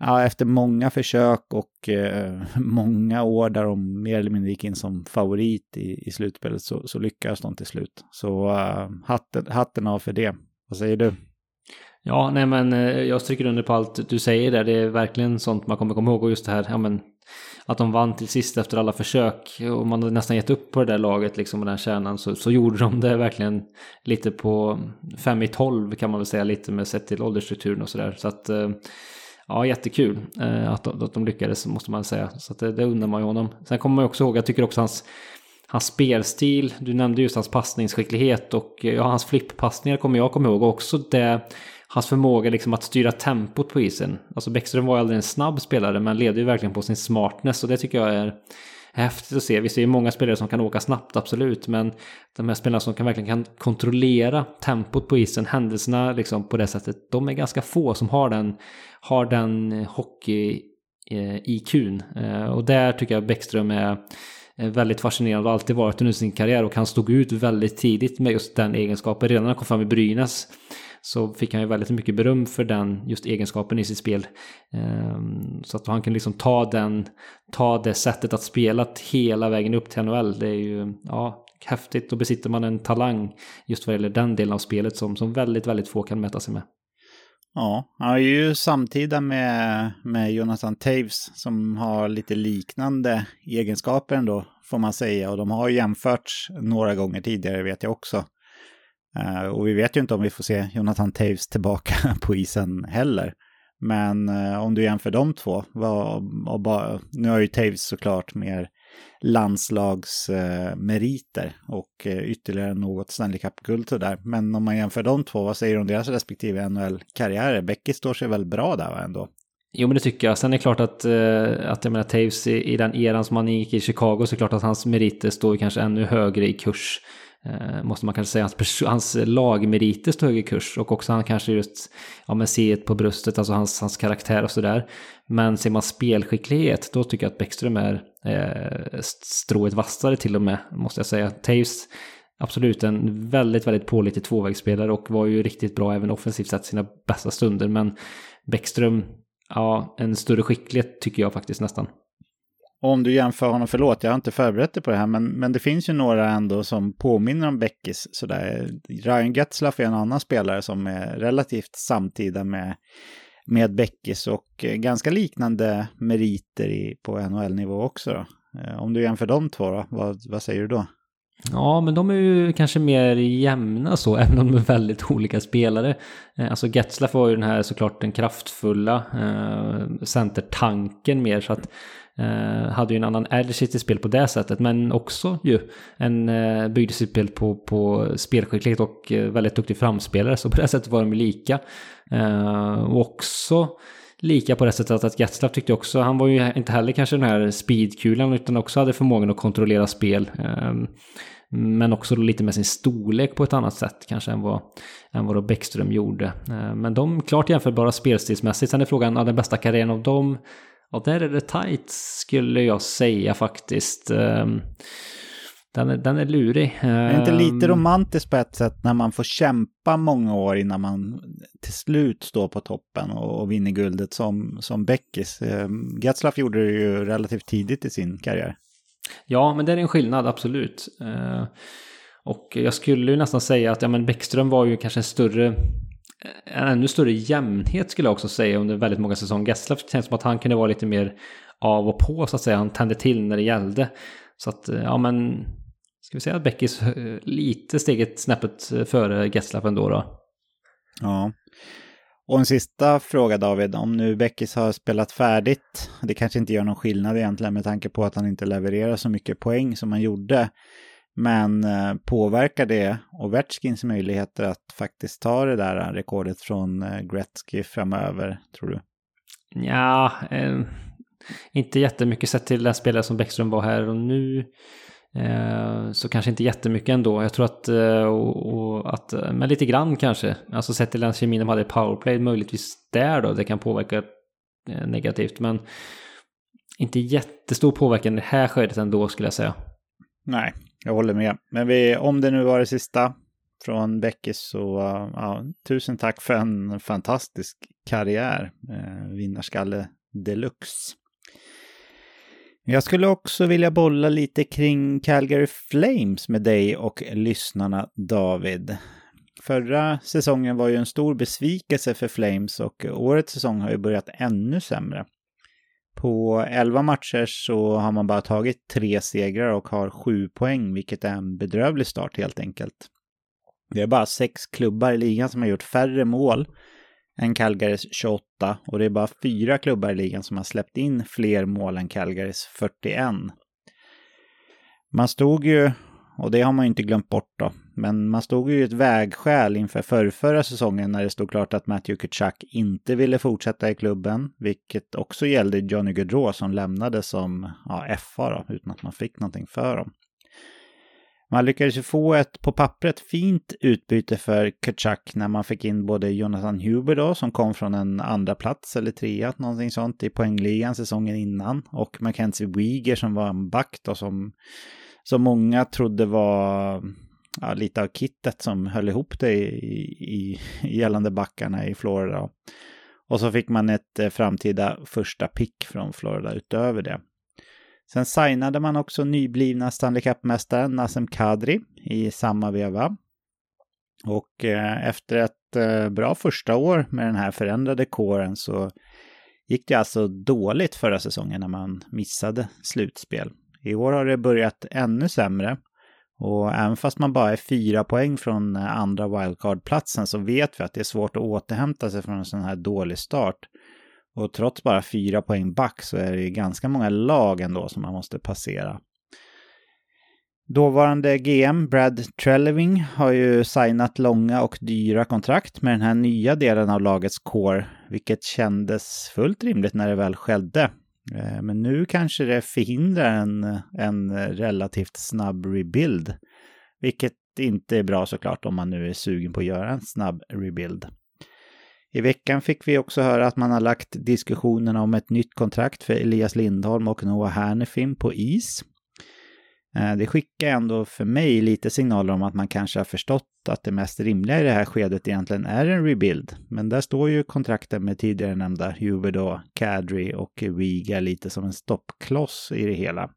ja, efter många försök och eh, många år där de mer eller mindre gick in som favorit i, i slutspelet så, så lyckades de till slut. Så eh, hatten, hatten av för det. Vad säger du? Ja, nej men eh, jag stryker under på allt du säger där. Det är verkligen sånt man kommer komma ihåg och just det här, ja men att de vann till sist efter alla försök och man hade nästan gett upp på det där laget liksom och den här kärnan så, så gjorde de det verkligen lite på fem i 12 kan man väl säga lite med sett till åldersstrukturen och sådär. Så att eh, ja, jättekul eh, att, de, att de lyckades måste man säga. Så att det, det undrar man ju honom. Sen kommer man också ihåg, jag tycker också hans hans spelstil, du nämnde just hans passningsskicklighet och eh, ja, hans flipppassningar kommer jag komma ihåg också det hans förmåga liksom att styra tempot på isen. Alltså Bäckström var ju aldrig en snabb spelare men leder ju verkligen på sin smartness och det tycker jag är häftigt att se. Vi ser ju många spelare som kan åka snabbt, absolut, men de här spelarna som kan verkligen kan kontrollera tempot på isen, händelserna liksom på det sättet, de är ganska få som har den, har den hockey-IQn. Eh, eh, och där tycker jag Bäckström är väldigt fascinerande och alltid varit under sin karriär och han stod ut väldigt tidigt med just den egenskapen. Redan när han kom fram i Brynäs så fick han ju väldigt mycket beröm för den just egenskapen i sitt spel. Ehm, så att han kan liksom ta den, ta det sättet att spela hela vägen upp till NHL. Det är ju, ja, häftigt. Då besitter man en talang just vad gäller den delen av spelet som, som väldigt, väldigt få kan mäta sig med. Ja, han är ju samtida med, med Jonathan Taves som har lite liknande egenskaper ändå, får man säga. Och de har jämförts några gånger tidigare, vet jag också. Uh, och vi vet ju inte om vi får se Jonathan Taves tillbaka på isen heller. Men uh, om du jämför de två, vad, och bara, nu har ju Taves såklart mer landslagsmeriter uh, och eh, ytterligare något Stanley Cup-guld där. Men om man jämför de två, vad säger du om deras respektive NHL-karriärer? Becky står sig väl bra där va, ändå? Jo men det tycker jag. Sen är det klart att, att jag menar Taves i, i den eran som han gick i Chicago så är det klart att hans meriter står kanske ännu högre i kurs. Eh, måste man kanske säga. Hans, hans lagmeriter står högre i kurs och också han kanske just, ja men se på bröstet, alltså hans, hans karaktär och sådär. Men ser man spelskicklighet, då tycker jag att Bäckström är eh, strået vassare till och med, måste jag säga. Taves absolut en väldigt, väldigt pålitlig tvåvägsspelare och var ju riktigt bra även offensivt sett sina bästa stunder. Men Bäckström, ja, en större skicklighet tycker jag faktiskt nästan. Om du jämför honom, förlåt, jag har inte förberett dig på det här, men, men det finns ju några ändå som påminner om Beckis sådär. Ryan Getzlaff är en annan spelare som är relativt samtida med, med Beckis och eh, ganska liknande meriter i, på NHL-nivå också. Då. Eh, om du jämför de två, då, vad, vad säger du då? Ja, men de är ju kanske mer jämna så, även om de är väldigt olika spelare. Eh, alltså Getzlaff var ju den här såklart den kraftfulla eh, centertanken mer, så att Eh, hade ju en annan edge i sitt spel på det sättet, men också ju en eh, byggde sitt spel på, på spelskicklighet och eh, väldigt duktig framspelare, så på det sättet var de lika. Eh, och också lika på det sättet att Getzlaff tyckte också, han var ju inte heller kanske den här speedkulan utan också hade förmågan att kontrollera spel. Eh, men också lite med sin storlek på ett annat sätt kanske än vad, än vad Bäckström gjorde. Eh, men de klart jämförbara spelstilsmässigt. Sen är frågan, ja, den bästa karriären av dem, ja där är det tight skulle jag säga faktiskt. Ehm, den är, den är lurig. Är inte lite romantiskt på ett sätt när man får kämpa många år innan man till slut står på toppen och, och vinner guldet som, som Beckis? Getzlaff gjorde det ju relativt tidigt i sin karriär. Ja, men det är en skillnad, absolut. Och jag skulle ju nästan säga att ja, men Bäckström var ju kanske en större en ännu större jämnhet skulle jag också säga under väldigt många säsonger. Gessler känns som att han kunde vara lite mer av och på så att säga. Han tände till när det gällde. Så att, eh, ja men Ska vi säga att Beckis eh, lite steget snäppet eh, före Gessler ändå då? Ja. Och en sista fråga David, om nu Beckis har spelat färdigt, det kanske inte gör någon skillnad egentligen med tanke på att han inte levererar så mycket poäng som han gjorde. Men eh, påverkar det Ovechkins möjligheter att faktiskt ta det där rekordet från Gretzky framöver, tror du? Ja, eh, inte jättemycket sett till den spelare som Bäckström var här och nu. Eh, så kanske inte jättemycket ändå. Jag tror att, eh, och, och att, eh, men lite grann kanske. Alltså sett till den kemin de hade i powerplay, möjligtvis där då, det kan påverka negativt. Men inte jättestor påverkan i det här skedet ändå skulle jag säga. Nej, jag håller med. Men vi, om det nu var det sista från Beckis så eh, ja, tusen tack för en fantastisk karriär. Eh, vinnarskalle deluxe. Jag skulle också vilja bolla lite kring Calgary Flames med dig och lyssnarna David. Förra säsongen var ju en stor besvikelse för Flames och årets säsong har ju börjat ännu sämre. På 11 matcher så har man bara tagit tre segrar och har sju poäng, vilket är en bedrövlig start helt enkelt. Det är bara sex klubbar i ligan som har gjort färre mål än Calgarys 28 och det är bara fyra klubbar i ligan som har släppt in fler mål än Calgarys 41. Man stod ju, och det har man ju inte glömt bort då, men man stod ju i ett vägskäl inför förrförra säsongen när det stod klart att Matthew Kuchak inte ville fortsätta i klubben, vilket också gällde Johnny Gaudreau som lämnade som ja, FA då, utan att man fick någonting för dem. Man lyckades ju få ett på pappret fint utbyte för Kuchak när man fick in både Jonathan Huber då, som kom från en andra plats eller trea, någonting sånt i poängligan säsongen innan, och Mackenzie Wieger som var en back då som, som många trodde var ja, lite av kittet som höll ihop det i, i, gällande backarna i Florida. Och så fick man ett eh, framtida första pick från Florida utöver det. Sen signade man också nyblivna Stanley Cup-mästaren Nassim Kadri i samma veva. Och eh, efter ett eh, bra första år med den här förändrade kåren så gick det alltså dåligt förra säsongen när man missade slutspel. I år har det börjat ännu sämre. Och även fast man bara är fyra poäng från eh, andra wildcard-platsen så vet vi att det är svårt att återhämta sig från en sån här dålig start. Och trots bara fyra poäng back så är det ganska många lag ändå som man måste passera. Dåvarande GM Brad Treleving har ju signat långa och dyra kontrakt med den här nya delen av lagets core, vilket kändes fullt rimligt när det väl skedde. Eh, men nu kanske det förhindrar en, en relativt snabb rebuild, vilket inte är bra såklart om man nu är sugen på att göra en snabb rebuild. I veckan fick vi också höra att man har lagt diskussionerna om ett nytt kontrakt för Elias Lindholm och Noah Hannifin på is. Eh, det skickar ändå för mig lite signaler om att man kanske har förstått att det mest rimliga i det här skedet egentligen är en rebuild. Men där står ju kontrakten med tidigare nämnda Hubert Kadri och Viga lite som en stoppkloss i det hela.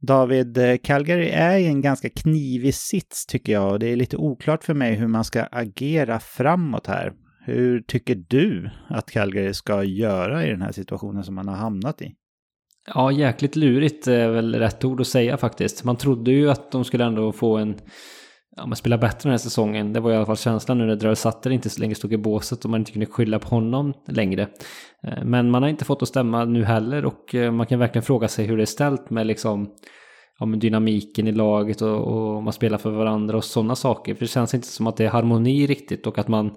David, eh, Calgary är i en ganska knivig sits tycker jag och det är lite oklart för mig hur man ska agera framåt här. Hur tycker du att Calgary ska göra i den här situationen som man har hamnat i? Ja, jäkligt lurigt är väl rätt ord att säga faktiskt. Man trodde ju att de skulle ändå få en... Ja, men spela bättre den här säsongen. Det var i alla fall känslan nu när Dröll Satter inte så länge stod i båset och man inte kunde skylla på honom längre. Eh, men man har inte fått att stämma nu heller och eh, man kan verkligen fråga sig hur det är ställt med liksom ja, men dynamiken i laget och, och man spelar för varandra och sådana saker. För det känns inte som att det är harmoni riktigt och att man,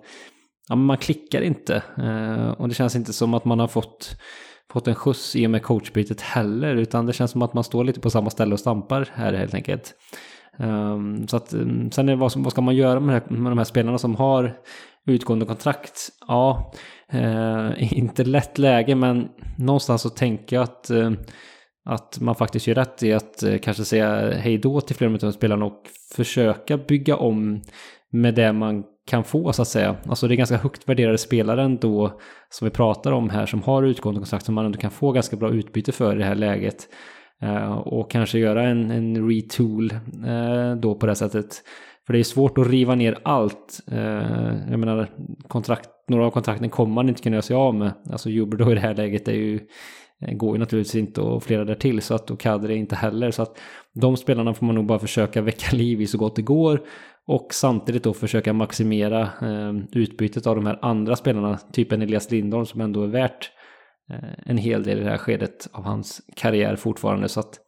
ja, man klickar inte. Eh, och det känns inte som att man har fått fått en skjuts i och med coachbytet heller, utan det känns som att man står lite på samma ställe och stampar här helt enkelt. Um, så att, um, sen är det vad, vad ska man göra med, här, med de här spelarna som har utgående kontrakt? Ja, uh, inte lätt läge, men någonstans så tänker jag att, uh, att man faktiskt gör rätt i att uh, kanske säga hej då till flera av de spelarna och försöka bygga om med det man kan få så att säga. Alltså det är ganska högt värderade spelare ändå som vi pratar om här som har utgående kontrakt som man ändå kan få ganska bra utbyte för i det här läget. Eh, och kanske göra en, en retool eh, då på det sättet. För det är svårt att riva ner allt. Eh, jag menar, kontrakt, några av kontrakten kommer man inte kunna göra sig av med. Alltså Juber då i det här läget är ju eh, går ju naturligtvis inte och flera där till så att och Kadri inte heller så att de spelarna får man nog bara försöka väcka liv i så gott det går och samtidigt då försöka maximera eh, utbytet av de här andra spelarna, typ en Elias Lindholm som ändå är värt eh, en hel del i det här skedet av hans karriär fortfarande. Så att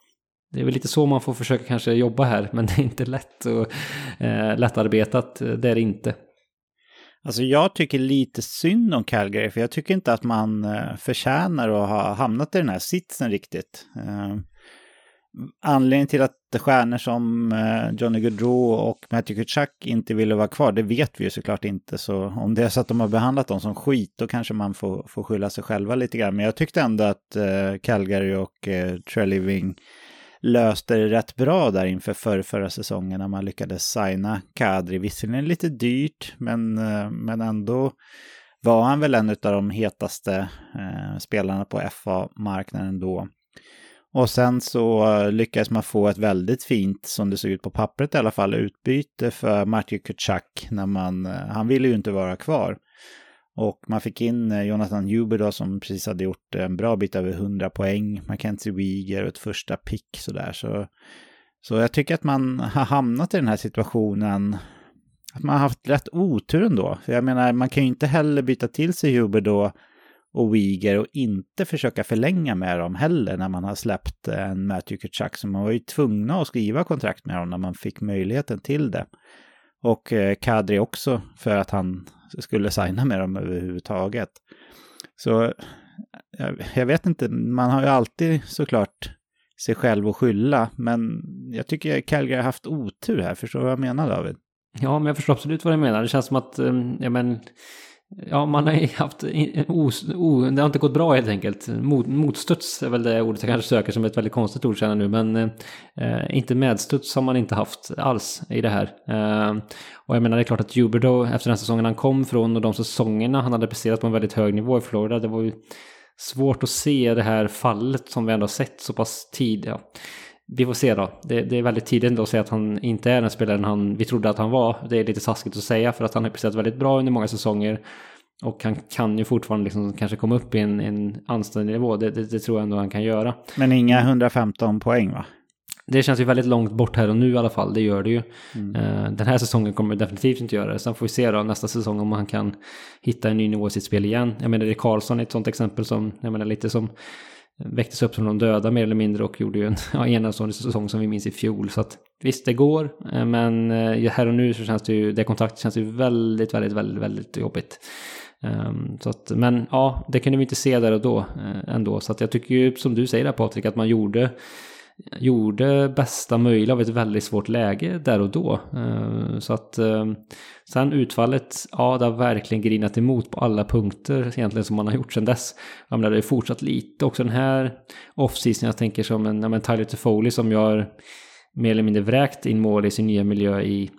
det är väl lite så man får försöka kanske jobba här, men det är inte lätt och eh, lättarbetat, eh, det är det inte. Alltså jag tycker lite synd om Calgary, för jag tycker inte att man eh, förtjänar att ha hamnat i den här sitsen riktigt. Eh, Anledningen till att stjärnor som eh, Johnny Gaudreau och Matthew Kuchak inte ville vara kvar, det vet vi ju såklart inte. Så om det är så att de har behandlat dem som skit, då kanske man får, får skylla sig själva lite grann. Men jag tyckte ändå att eh, Calgary och eh, löste det rätt bra där inför förra, förra säsongen när man lyckades signa Kadri. Visserligen lite dyrt, men, eh, men ändå var han väl en av de hetaste eh, spelarna på FA-marknaden då. Och sen så eh, lyckades man få ett väldigt fint, som det såg ut på pappret i alla fall, utbyte för Martin Kuchak. när man, eh, han ville ju inte vara kvar. Och man fick in eh, Jonathan Huber då som precis hade gjort en bra bit över 100 poäng, Mackenzie Weeger och ett första pick sådär. Så, så jag tycker att man har hamnat i den här situationen, att man har haft rätt otur ändå. För jag menar, man kan ju inte heller byta till sig Huber då och Wiger och inte försöka förlänga med dem heller när man har släppt eh, en Matthew Kutchuk. Så man var ju tvungna att skriva kontrakt med dem när man fick möjligheten till det. Och eh, Kadri också för att han skulle signa med dem överhuvudtaget. Så eh, jag, vet inte, man har ju alltid såklart sig själv att skylla, men jag tycker Calgary har haft otur här. Förstår du vad jag menar David? Ja, men jag förstår absolut vad du menar. Det känns som att, ja men, Ja, man har haft... Os, o, det har inte gått bra helt enkelt. Mot, motstuds är väl det ordet jag kanske söker som ett väldigt konstigt ord känner nu. Men eh, inte medstuds har man inte haft alls i det här. Eh, och jag menar det är klart att Huberdo efter den säsongen han kom från och de säsongerna han hade presterat på en väldigt hög nivå i Florida. Det var ju svårt att se det här fallet som vi ändå har sett så pass tidigt. Ja. Vi får se då. Det, det, är väldigt tidigt att säga att han inte är den spelaren han, vi trodde att han var. Det är lite taskigt att säga för att han har presterat väldigt bra under många säsonger. Och han kan ju fortfarande liksom kanske komma upp i en, en anständig nivå. Det, det, det, tror jag ändå han kan göra. Men inga 115 poäng va? Det känns ju väldigt långt bort här och nu i alla fall. Det gör det ju. Mm. Uh, den här säsongen kommer definitivt inte göra det. Sen får vi se då nästa säsong om han kan hitta en ny nivå i sitt spel igen. Jag menar det är Karlsson ett sånt exempel som, jag menar lite som väcktes upp som de döda mer eller mindre och gjorde ju en ja, enastående säsong som vi minns i fjol. Så att visst, det går, eh, men eh, här och nu så känns det ju, det kontraktet känns ju väldigt, väldigt, väldigt, väldigt jobbigt. Um, så att, men ja, det kunde vi inte se där och då eh, ändå. Så att jag tycker ju som du säger där Patrik, att man gjorde gjorde bästa möjliga av ett väldigt svårt läge där och då. Eh, så att eh, sen utfallet, ja det har verkligen grinat emot på alla punkter egentligen som man har gjort sedan dess. Jag menar det har fortsatt lite också den här off jag tänker som en, en Tyler Toffoli som gör mer eller mindre vräkt in mål i sin nya miljö i,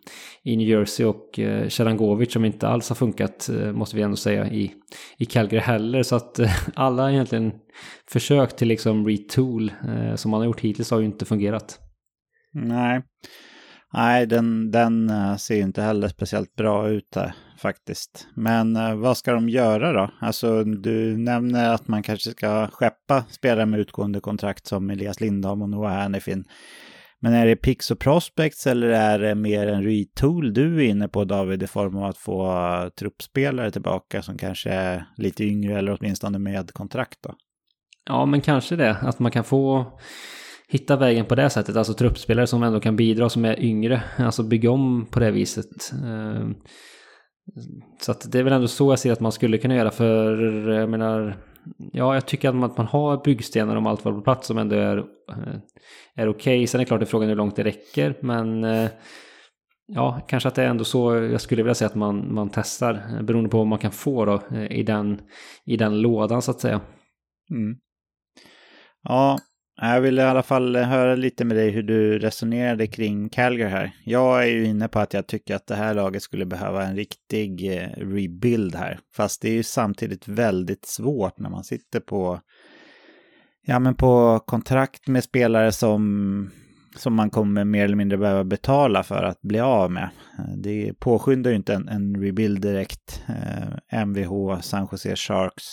i New Jersey och eh, Sharangovic som inte alls har funkat, eh, måste vi ändå säga, i, i Calgary heller. Så att eh, alla egentligen försök till liksom retool eh, som man har gjort hittills har ju inte fungerat. Nej, Nej den, den eh, ser ju inte heller speciellt bra ut där faktiskt. Men eh, vad ska de göra då? Alltså du nämner att man kanske ska skeppa spelare med utgående kontrakt som Elias Lindholm och Noah Hannifin. Men är det Pix och Prospects eller är det mer en retool du är inne på David i form av att få eh, truppspelare tillbaka som kanske är lite yngre eller åtminstone med kontrakt då? Ja, men kanske det. Att man kan få hitta vägen på det sättet. Alltså truppspelare som ändå kan bidra som är yngre. Alltså bygga om på det viset. Ehm, så att det är väl ändå så jag ser att man skulle kunna göra för, eh, jag menar, ja, jag tycker att man, har byggstenar om allt var på plats som ändå är, eh, är okej. Okay. Sen är det klart det är frågan hur långt det räcker, men eh, ja, kanske att det är ändå så jag skulle vilja säga att man, man testar, eh, beroende på vad man kan få då i den, i den lådan så att säga. Mm. Ja, jag vill i alla fall höra lite med dig hur du resonerade kring Calgary här. Jag är ju inne på att jag tycker att det här laget skulle behöva en riktig eh, rebuild här. Fast det är ju samtidigt väldigt svårt när man sitter på, ja, men på kontrakt med spelare som, som man kommer mer eller mindre behöva betala för att bli av med. Det påskyndar ju inte en, en rebuild direkt. Eh, Mvh, San Jose Sharks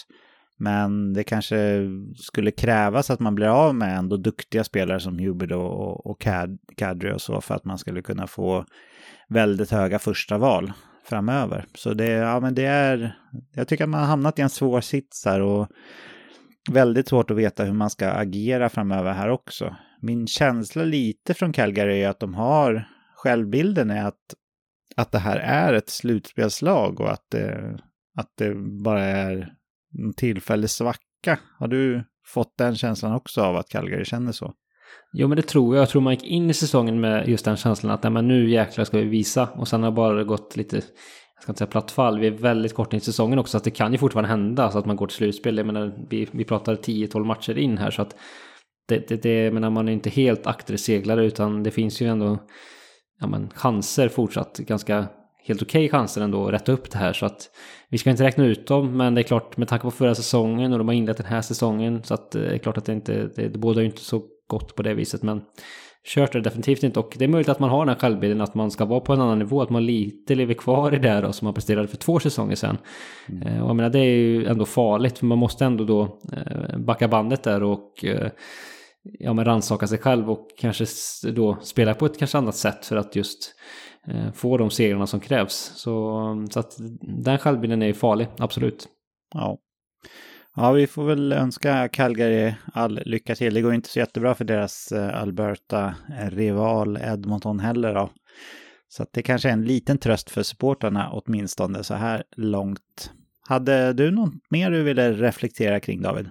men det kanske skulle krävas att man blir av med ändå duktiga spelare som Hubert och, och Kadri och så för att man skulle kunna få väldigt höga första val framöver. Så det, ja, men det är, jag tycker att man har hamnat i en svår sits här och väldigt svårt att veta hur man ska agera framöver här också. Min känsla lite från Calgary är att de har, självbilden är att, att det här är ett slutspelslag och att det, att det bara är en tillfällig svacka. Har du fått den känslan också av att Calgary känner så? Jo men det tror jag. Jag tror man gick in i säsongen med just den känslan att nej, men nu jäklar ska vi visa. Och sen har det bara gått lite, jag ska inte säga platt fall, vi är väldigt kort in i säsongen också. Så att det kan ju fortfarande hända så att man går till slutspel. Jag menar, vi, vi pratar 10-12 matcher in här så att det, det, det menar, man är inte helt akterseglare utan det finns ju ändå ja, men, chanser fortsatt ganska helt okej okay chanser ändå att rätta upp det här. Så att vi ska inte räkna ut dem, men det är klart med tanke på förra säsongen och de har inlett den här säsongen så att det är klart att det inte, det, det bådar ju inte så gott på det viset. Men kört är det definitivt inte och det är möjligt att man har den här självbilden att man ska vara på en annan nivå, att man lite lever kvar i det då som man presterade för två säsonger sedan. Mm. Eh, och jag menar det är ju ändå farligt för man måste ändå då eh, backa bandet där och eh, ja, men rannsaka sig själv och kanske då spela på ett kanske annat sätt för att just Eh, Eh, få de segrarna som krävs. Så, mm, så att den självbilden är ju farlig, absolut. Ja. Ja, vi får väl önska Calgary all lycka till. Det går inte så jättebra för deras eh, Alberta-rival Edmonton heller då. Så att det kanske är en liten tröst för supportarna åtminstone så här långt. Hade du något mer du ville reflektera kring David?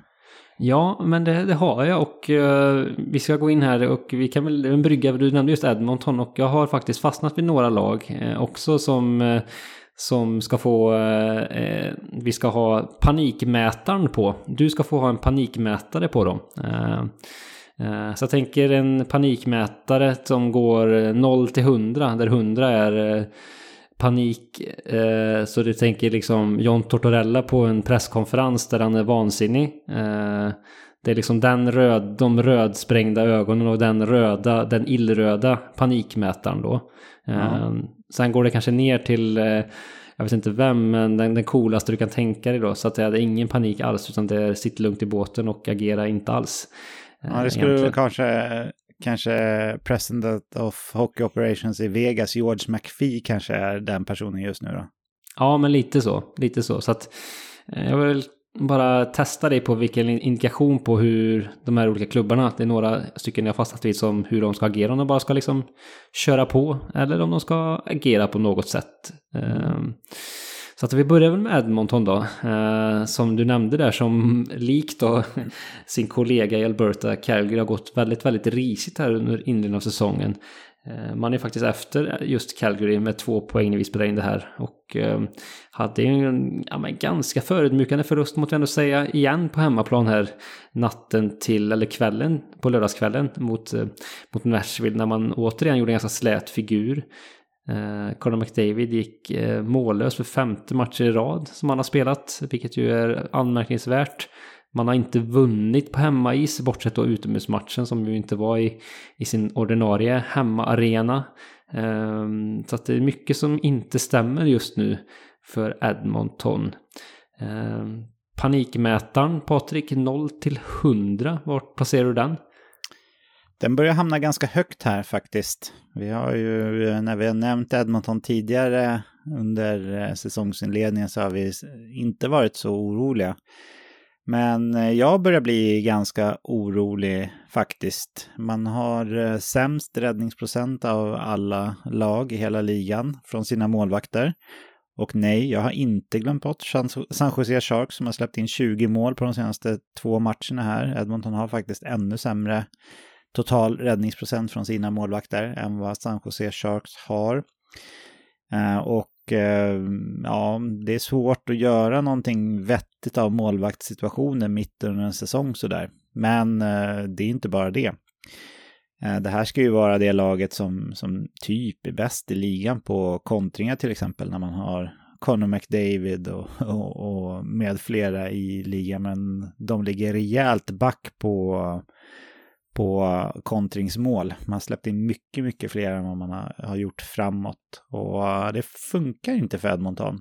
Ja, men det, det har jag och uh, vi ska gå in här och vi kan väl en brygga, du nämnde just Edmonton och jag har faktiskt fastnat vid några lag uh, också som, uh, som ska få, vi ska ha panikmätaren på. Du ska få ha en panikmätare på dem. Så jag tänker en panikmätare som går 0 till 100, där 100 är panik. Eh, så du tänker liksom John Tortorella på en presskonferens där han är vansinnig. Eh, det är liksom den röd, de rödsprängda ögonen och den röda, den illröda panikmätaren då. Eh, mm. Sen går det kanske ner till, eh, jag vet inte vem, men den, den coolaste du kan tänka dig då. Så att det är ingen panik alls, utan det är sitt lugnt i båten och agera inte alls. Ja, det skulle egentligen. kanske kanske president of hockey operations i Vegas, George McPhee kanske är den personen just nu då? Ja, men lite så. Lite så. Så att eh, jag vill bara testa dig på vilken indikation på hur de här olika klubbarna, det är några stycken jag fastnat vid som hur de ska agera, om de bara ska liksom köra på eller om de ska agera på något sätt. Um, så att vi börjar väl med Edmonton då, eh, som du nämnde där som likt då sin kollega i Alberta, Calgary, har gått väldigt, väldigt risigt här under inledningen av säsongen. Eh, man är faktiskt efter just Calgary med två poäng när vi spelar in det här. Och eh, hade ju en ja, men ganska förödmjukande förlust måste jag ändå säga igen på hemmaplan här natten till, eller kvällen, på lördagskvällen mot, eh, mot Nashville när man återigen gjorde en ganska slät figur. Eh, Conor McDavid gick eh, mållös för femte matcher i rad som han har spelat, vilket ju är anmärkningsvärt. Man har inte vunnit på hemmais, bortsett då utomhusmatchen som ju inte var i, i sin ordinarie hemmaarena. Eh, så att det är mycket som inte stämmer just nu för Edmonton. Eh, panikmätaren, Patrik, 0 till 100, vart placerar du den? Den börjar hamna ganska högt här faktiskt. Vi har ju, när vi har nämnt Edmonton tidigare under eh, säsongsinledningen så har vi inte varit så oroliga. Men eh, jag börjar bli ganska orolig faktiskt. Man har eh, sämst räddningsprocent av alla lag i hela ligan från sina målvakter. Och nej, jag har inte glömt bort San Jose Sharks som har släppt in 20 mål på de senaste två matcherna här. Edmonton har faktiskt ännu sämre total räddningsprocent från sina målvakter än vad San Jose Sharks har. Eh, och eh, ja, det är svårt att göra någonting vettigt av målvaktssituationen mitt under en säsong sådär. Men eh, det är inte bara det. Det här ska ju vara det laget som, som typ är bäst i ligan på kontringar till exempel när man har Connor McDavid och, och, och med flera i ligan. Men de ligger rejält back på på kontringsmål. Man släppte in mycket, mycket fler än vad man har, gjort framåt. Och eh, det funkar inte för Edmonton.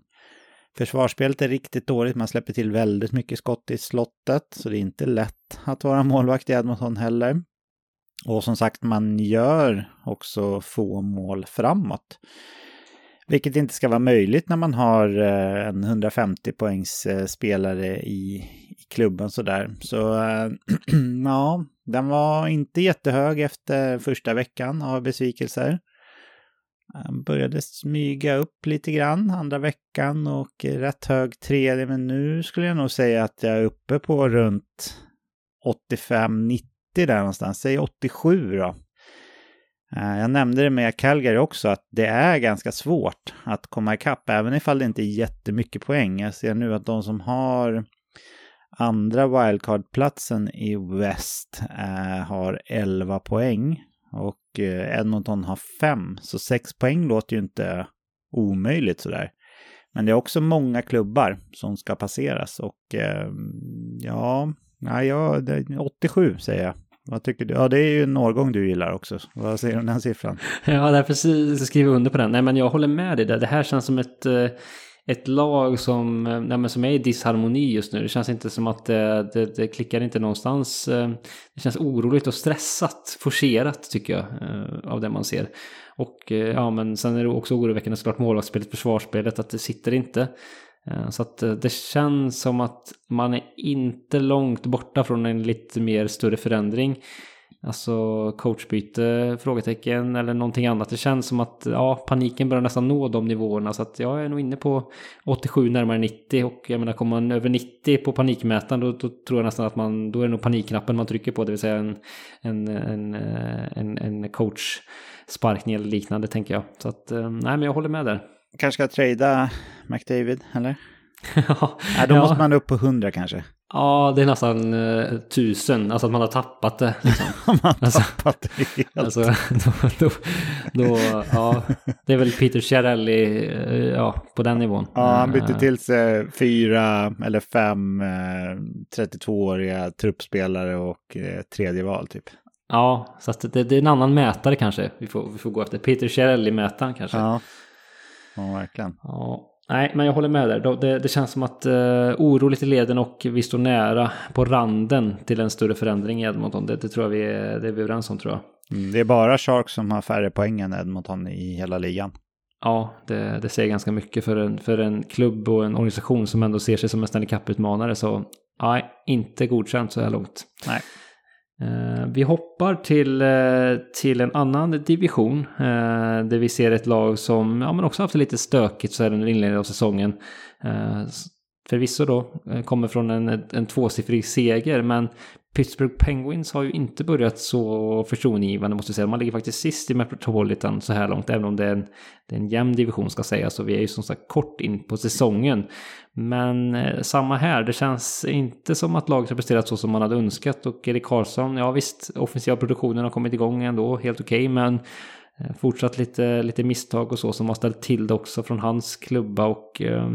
Försvarsspelet är riktigt dåligt, man släpper till väldigt mycket skott i slottet, så det är inte lätt att vara målvakt i Edmonton heller. Och som sagt, man gör också få mål framåt. Vilket inte ska vara möjligt när man har eh, en 150 poängs spelare i klubben sådär. Så äh, ja, den var inte jättehög efter första veckan av besvikelser. Han började smyga upp lite grann andra veckan och rätt hög tredje, men nu skulle jag nog säga att jag är uppe på runt 85-90 där någonstans. Säg 87 då. Eh, jag nämnde det med Calgary också, att det är ganska svårt att komma ikapp, även ifall det inte är jättemycket poäng. Jag ser nu att de som har andra wildcard-platsen i West eh, har 11 poäng och eh, Edmonton har 5, så 6 poäng låter ju inte omöjligt sådär. Men det är också många klubbar som ska passeras och eh, ja, ja, 87 säger jag. Vad tycker du? Ja, det är ju en årgång du gillar också. Vad säger du om den siffran? Ja, därför skriver jag under på den. Nej, men jag håller med dig där. Det här känns som ett, eh, ett lag som, eh, nej, men som är i disharmoni just nu. Det känns inte som att det, det, det, klickar inte någonstans. Eh, det känns oroligt och stressat, forcerat tycker jag, av det man ser. Och ja, men sen är det också oroväckande såklart målvaktsspelet, försvarsspelet, att det sitter inte. Så att det känns som att man är inte långt borta från en lite mer större förändring. Alltså coachbyte, frågetecken eller någonting annat. Det känns som att ja, paniken börjar nästan nå de nivåerna. Så att jag är nog inne på 87, närmare 90. Och jag menar, kommer man över 90 på panikmätaren då, då tror jag nästan att man, då är det nog panikknappen man trycker på. Det vill säga en, en, en, en, en, coach coachsparkning eller liknande tänker jag. Så att eh, nej, men jag håller med där kanske ska trada McDavid, eller? Ja. Då ja. måste man upp på 100 kanske. Ja, det är nästan uh, tusen, alltså att man har tappat det. Liksom. man har alltså, tappat det helt. Alltså, då, då, då, ja, det är väl Peter Chiarelli, uh, ja, på den nivån. Ja, han bytte uh, till sig fyra eller fem 32-åriga truppspelare och tredje val typ. Ja, så det, det, är en annan mätare kanske vi får, vi får gå efter. Peter Chiarelli-mätaren kanske. Ja. Ja, verkligen. Ja. Nej, men jag håller med där. Det, det känns som att uh, oroligt i leden och vi står nära på randen till en större förändring i Edmonton. Det, det tror jag vi är, det är vi överens om tror jag. Mm, det är bara Sharks som har färre poäng än Edmonton i hela ligan. Ja, det, det säger ganska mycket för en, för en klubb och en organisation som ändå ser sig som en Stanley Cup-utmanare. Så nej, inte godkänt så här långt. Nej. Eh, vi hoppar till, eh, till en annan division eh, där vi ser ett lag som ja, men också haft det lite stökigt så här under inledningen av säsongen. Eh, förvisso då eh, kommer från en, en tvåsiffrig seger men Pittsburgh Penguins har ju inte börjat så förtroendeingivande måste jag säga. Man ligger faktiskt sist i Metropolitan så här långt, även om det är en, det är en jämn division ska sägas. Och vi är ju som sagt kort in på säsongen. Men eh, samma här, det känns inte som att laget har presterat så som man hade önskat. Och Erik Karlsson, ja visst, offensiva produktionen har kommit igång ändå, helt okej, okay, men eh, fortsatt lite, lite misstag och så som har ställt till det också från hans klubba. Och eh,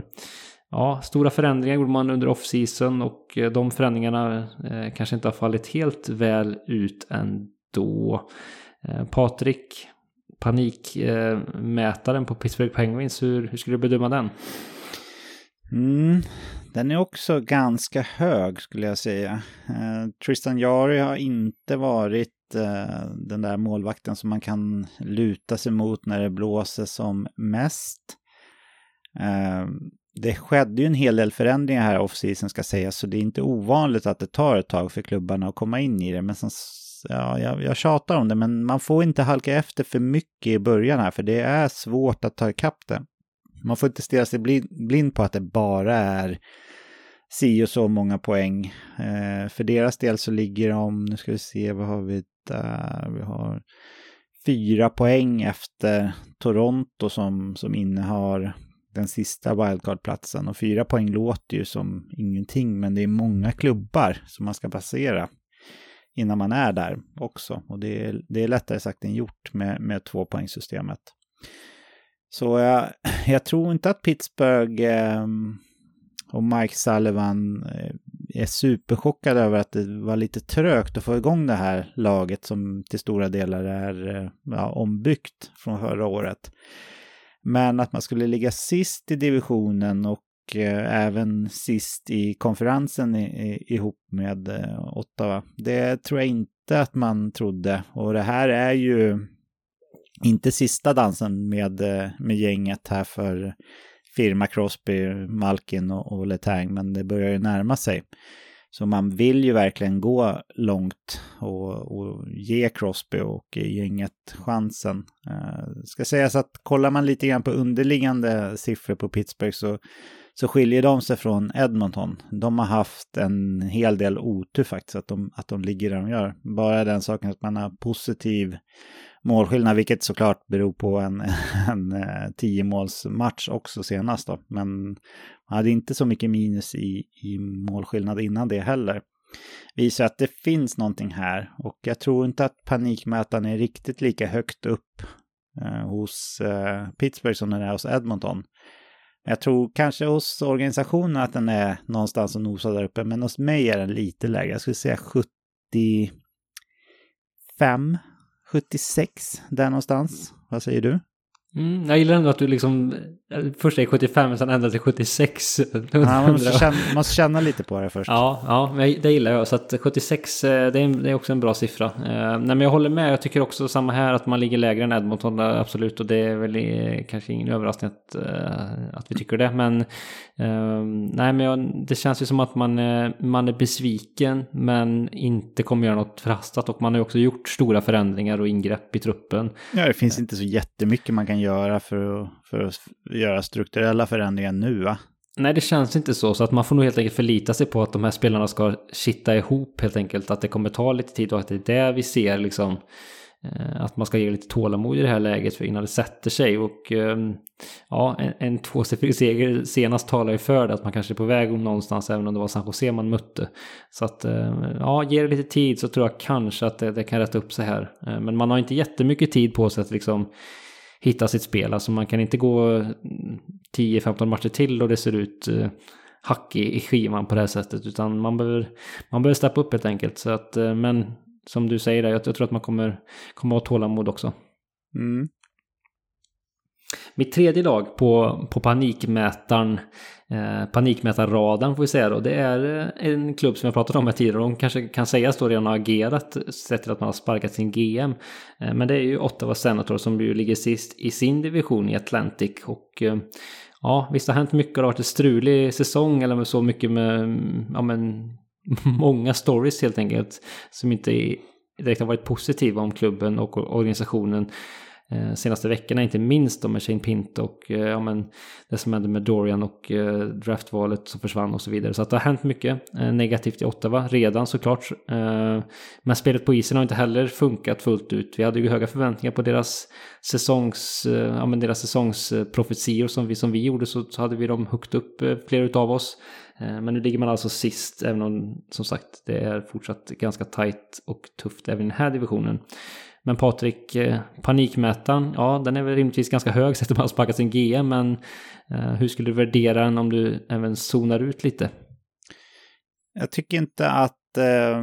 ja, stora förändringar gjorde man under off-season och eh, de förändringarna eh, kanske inte har fallit helt väl ut ändå. Eh, Patrik, panikmätaren på Pittsburgh Penguins, hur, hur skulle du bedöma den? Mm, den är också ganska hög skulle jag säga. Tristan Jari har inte varit den där målvakten som man kan luta sig mot när det blåser som mest. Det skedde ju en hel del förändringar här off-season ska sägas, så det är inte ovanligt att det tar ett tag för klubbarna att komma in i det. Men sen, ja, jag, jag tjatar om det, men man får inte halka efter för mycket i början här, för det är svårt att ta ikapp det. Man får inte stirra sig blind på att det bara är si och så många poäng. Eh, för deras del så ligger de, nu ska vi se, vad har vi där? Vi har fyra poäng efter Toronto som, som innehar den sista wildcardplatsen Och fyra poäng låter ju som ingenting, men det är många klubbar som man ska passera innan man är där också. Och det är, det är lättare sagt än gjort med, med tvåpoängssystemet. Så jag, jag tror inte att Pittsburgh eh, och Mike Sullivan eh, är superchockade över att det var lite trögt att få igång det här laget som till stora delar är eh, ja, ombyggt från förra året. Men att man skulle ligga sist i divisionen och eh, även sist i konferensen ihop med eh, Ottawa. Det tror jag inte att man trodde. Och det här är ju inte sista dansen med, eh, med gänget här för firma Crosby, Malkin och, och Letang, men det börjar ju närma sig. Så man vill ju verkligen gå långt och, och ge Crosby och gänget chansen. Eh, ska sägas att kollar man lite grann på underliggande siffror på Pittsburgh så, så skiljer de sig från Edmonton. De har haft en hel del otur faktiskt att de, att de ligger där de gör. Bara den saken att man har positiv målskillnad, vilket såklart beror på en, en eh, tiomålsmatch också senast då. Men man hade inte så mycket minus i, i målskillnad innan det heller. Visar att det finns någonting här och jag tror inte att panikmätaren är riktigt lika högt upp eh, hos eh, Pittsburgh som den är hos Edmonton. Jag tror kanske hos organisationen att den är någonstans och nosar där uppe, men hos mig är den lite lägre. Jag skulle säga 75 76, där någonstans. Vad säger du? Mm, jag gillar ändå att du liksom först är 75 och sen ändrar till 76. Ja, man måste känna, måste känna, lite på det först. Ja, ja det gillar jag. Så att 76 eh, det är, det är också en bra siffra. Uh, nej, men jag håller med. Jag tycker också samma här att man ligger lägre än Edmonton. Absolut, och det är väl eh, kanske ingen överraskning att, att vi tycker det. Men uh, nej, men jag, det känns ju som att man, man är besviken men inte kommer göra något förhastat. Och man har ju också gjort stora förändringar och ingrepp i truppen. Ja, det finns inte så jättemycket man kan göra för att, för att göra strukturella förändringar nu va? Nej, det känns inte så. Så att man får nog helt enkelt förlita sig på att de här spelarna ska sitta ihop helt enkelt. Att det kommer ta lite tid och att det är det vi ser liksom. Eh, att man ska ge lite tålamod i det här läget för innan det sätter sig. Och ehm, ja, en, en tvåsiffrig seger senast talar ju för det. Att man kanske är på väg någonstans även om det var San Jose man mötte. Så att eh, ja, ge det lite tid så tror jag kanske att det, det kan rätta upp sig här. Eh, men man har inte jättemycket tid på sig att liksom hitta sitt spel. Alltså man kan inte gå 10-15 matcher till och det ser ut eh, hack i, skivan på det här sättet. Utan man behöver, man behöver steppa upp helt enkelt. Så att, eh, men som du säger, jag, jag tror att man kommer, kommer ha tålamod också. Mm. Mitt tredje lag på, på panikmätaren, eh, panikmätarradarn får vi säga då, det är eh, en klubb som jag pratat om här tidigare. De kanske kan sägas då redan har agerat sett till att man har sparkat sin GM. Eh, men det är ju Ottawa Senator som ju ligger sist i sin division i Atlantic. Och eh, ja, visst har hänt mycket. Det har varit en strulig säsong eller med så mycket med, ja men, många stories helt enkelt. Som inte direkt har varit positiva om klubben och organisationen Eh, senaste veckorna, inte minst då med Shane Pint och eh, ja, men det som hände med Dorian och eh, draftvalet som försvann och så vidare. Så att det har hänt mycket eh, negativt i Ottawa redan såklart. Eh, men spelet på isen har inte heller funkat fullt ut. Vi hade ju höga förväntningar på deras säsongs, eh, ja, men deras säsongsprofetior som vi, som vi gjorde så, så hade vi dem högt upp, eh, flera utav oss. Eh, men nu ligger man alltså sist, även om som sagt det är fortsatt ganska tajt och tufft även i den här divisionen. Men Patrik, eh, panikmätaren, ja den är väl rimligtvis ganska hög sett att man sparkat sin GM, men eh, hur skulle du värdera den om du även zonar ut lite? Jag tycker inte att eh,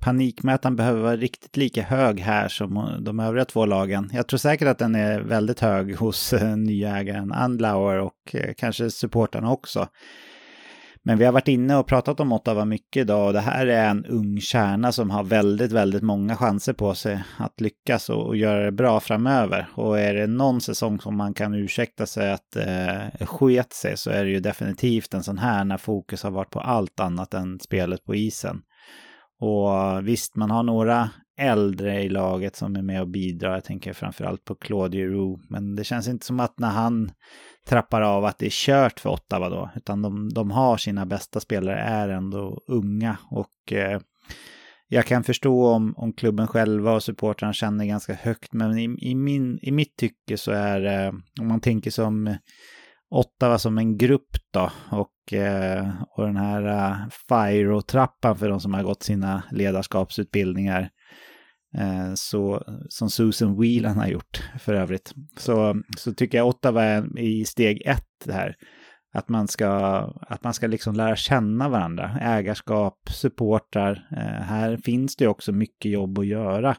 panikmätaren behöver vara riktigt lika hög här som de övriga två lagen. Jag tror säkert att den är väldigt hög hos eh, nya ägaren Andlauer och eh, kanske supportarna också. Men vi har varit inne och pratat om Ottawa mycket idag och det här är en ung kärna som har väldigt, väldigt många chanser på sig att lyckas och, och göra det bra framöver. Och är det någon säsong som man kan ursäkta sig att eh, sket sig så är det ju definitivt en sån här när fokus har varit på allt annat än spelet på isen. Och visst, man har några äldre i laget som är med och bidrar. Jag tänker framförallt på Claudio Giroux. Men det känns inte som att när han trappar av att det är kört för Ottawa då. Utan de, de har sina bästa spelare, är ändå unga. Och eh, jag kan förstå om, om klubben själva och supportrarna känner ganska högt. Men i, i, min, i mitt tycke så är det, om man tänker som Ottawa som en grupp då och, eh, och den här uh, FIRO-trappan för de som har gått sina ledarskapsutbildningar. Eh, så, som Susan Whelan har gjort för övrigt. Så, så tycker jag Ottawa är i steg ett det här. Att man ska, att man ska liksom lära känna varandra. Ägarskap, supportrar. Eh, här finns det också mycket jobb att göra.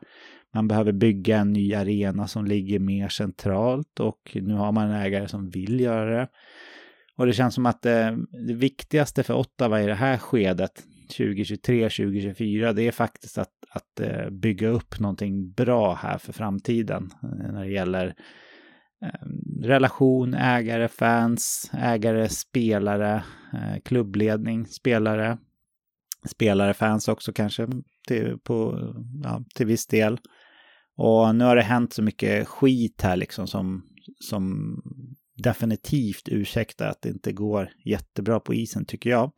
Man behöver bygga en ny arena som ligger mer centralt och nu har man en ägare som vill göra det. Och det känns som att det, det viktigaste för Ottawa i det här skedet, 2023-2024, det är faktiskt att, att eh, bygga upp någonting bra här för framtiden eh, när det gäller eh, relation, ägare, fans, ägare, spelare, eh, klubbledning, spelare, spelare, fans också kanske till, på, ja, till viss del. Och nu har det hänt så mycket skit här liksom som, som definitivt ursäktar att det inte går jättebra på isen tycker jag.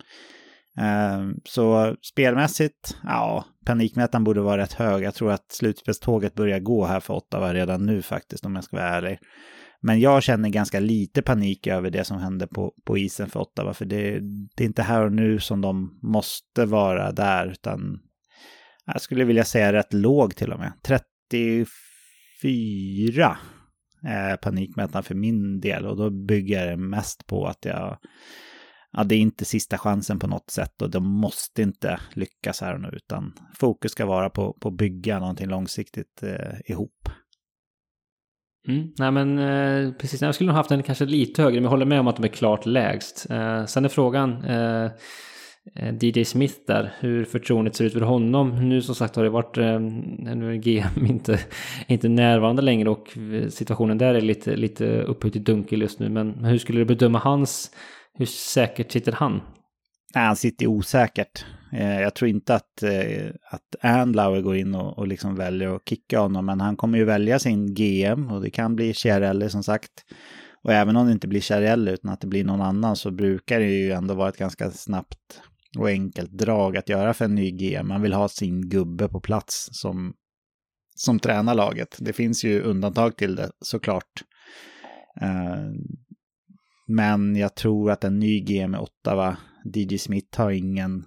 Ehm, så spelmässigt, ja, panikmätaren borde vara rätt hög. Jag tror att slutspelståget börjar gå här för Ottawa redan nu faktiskt, om jag ska vara ärlig. Men jag känner ganska lite panik över det som händer på, på isen för Ottawa, för det, det är inte här och nu som de måste vara där, utan jag skulle vilja säga rätt låg till och med. 34 är eh, panikmätaren för min del och då bygger jag det mest på att jag ja, det är inte sista chansen på något sätt och de måste inte lyckas här och nu, utan fokus ska vara på, på att bygga någonting långsiktigt eh, ihop. Mm, nej men eh, precis, jag skulle nog haft den kanske lite högre, men jag håller med om att de är klart lägst. Eh, sen är frågan, eh, eh DJ Smith där, hur förtroendet ser ut för honom. Nu som sagt har det varit, eh, nu är GM inte, inte närvarande längre och eh, situationen där är lite, lite upphöjt i dunkel just nu. Men hur skulle du bedöma hans hur säkert sitter han? Nej, han sitter osäkert. Eh, jag tror inte att, eh, att Andlauer går in och, och liksom väljer att kicka honom, men han kommer ju välja sin GM och det kan bli Chiarelli som sagt. Och även om det inte blir Chiarelli utan att det blir någon annan så brukar det ju ändå vara ett ganska snabbt och enkelt drag att göra för en ny GM. Man vill ha sin gubbe på plats som, som tränar laget. Det finns ju undantag till det såklart. Eh, men jag tror att en ny GM i Ottawa, DJ Smith, har ingen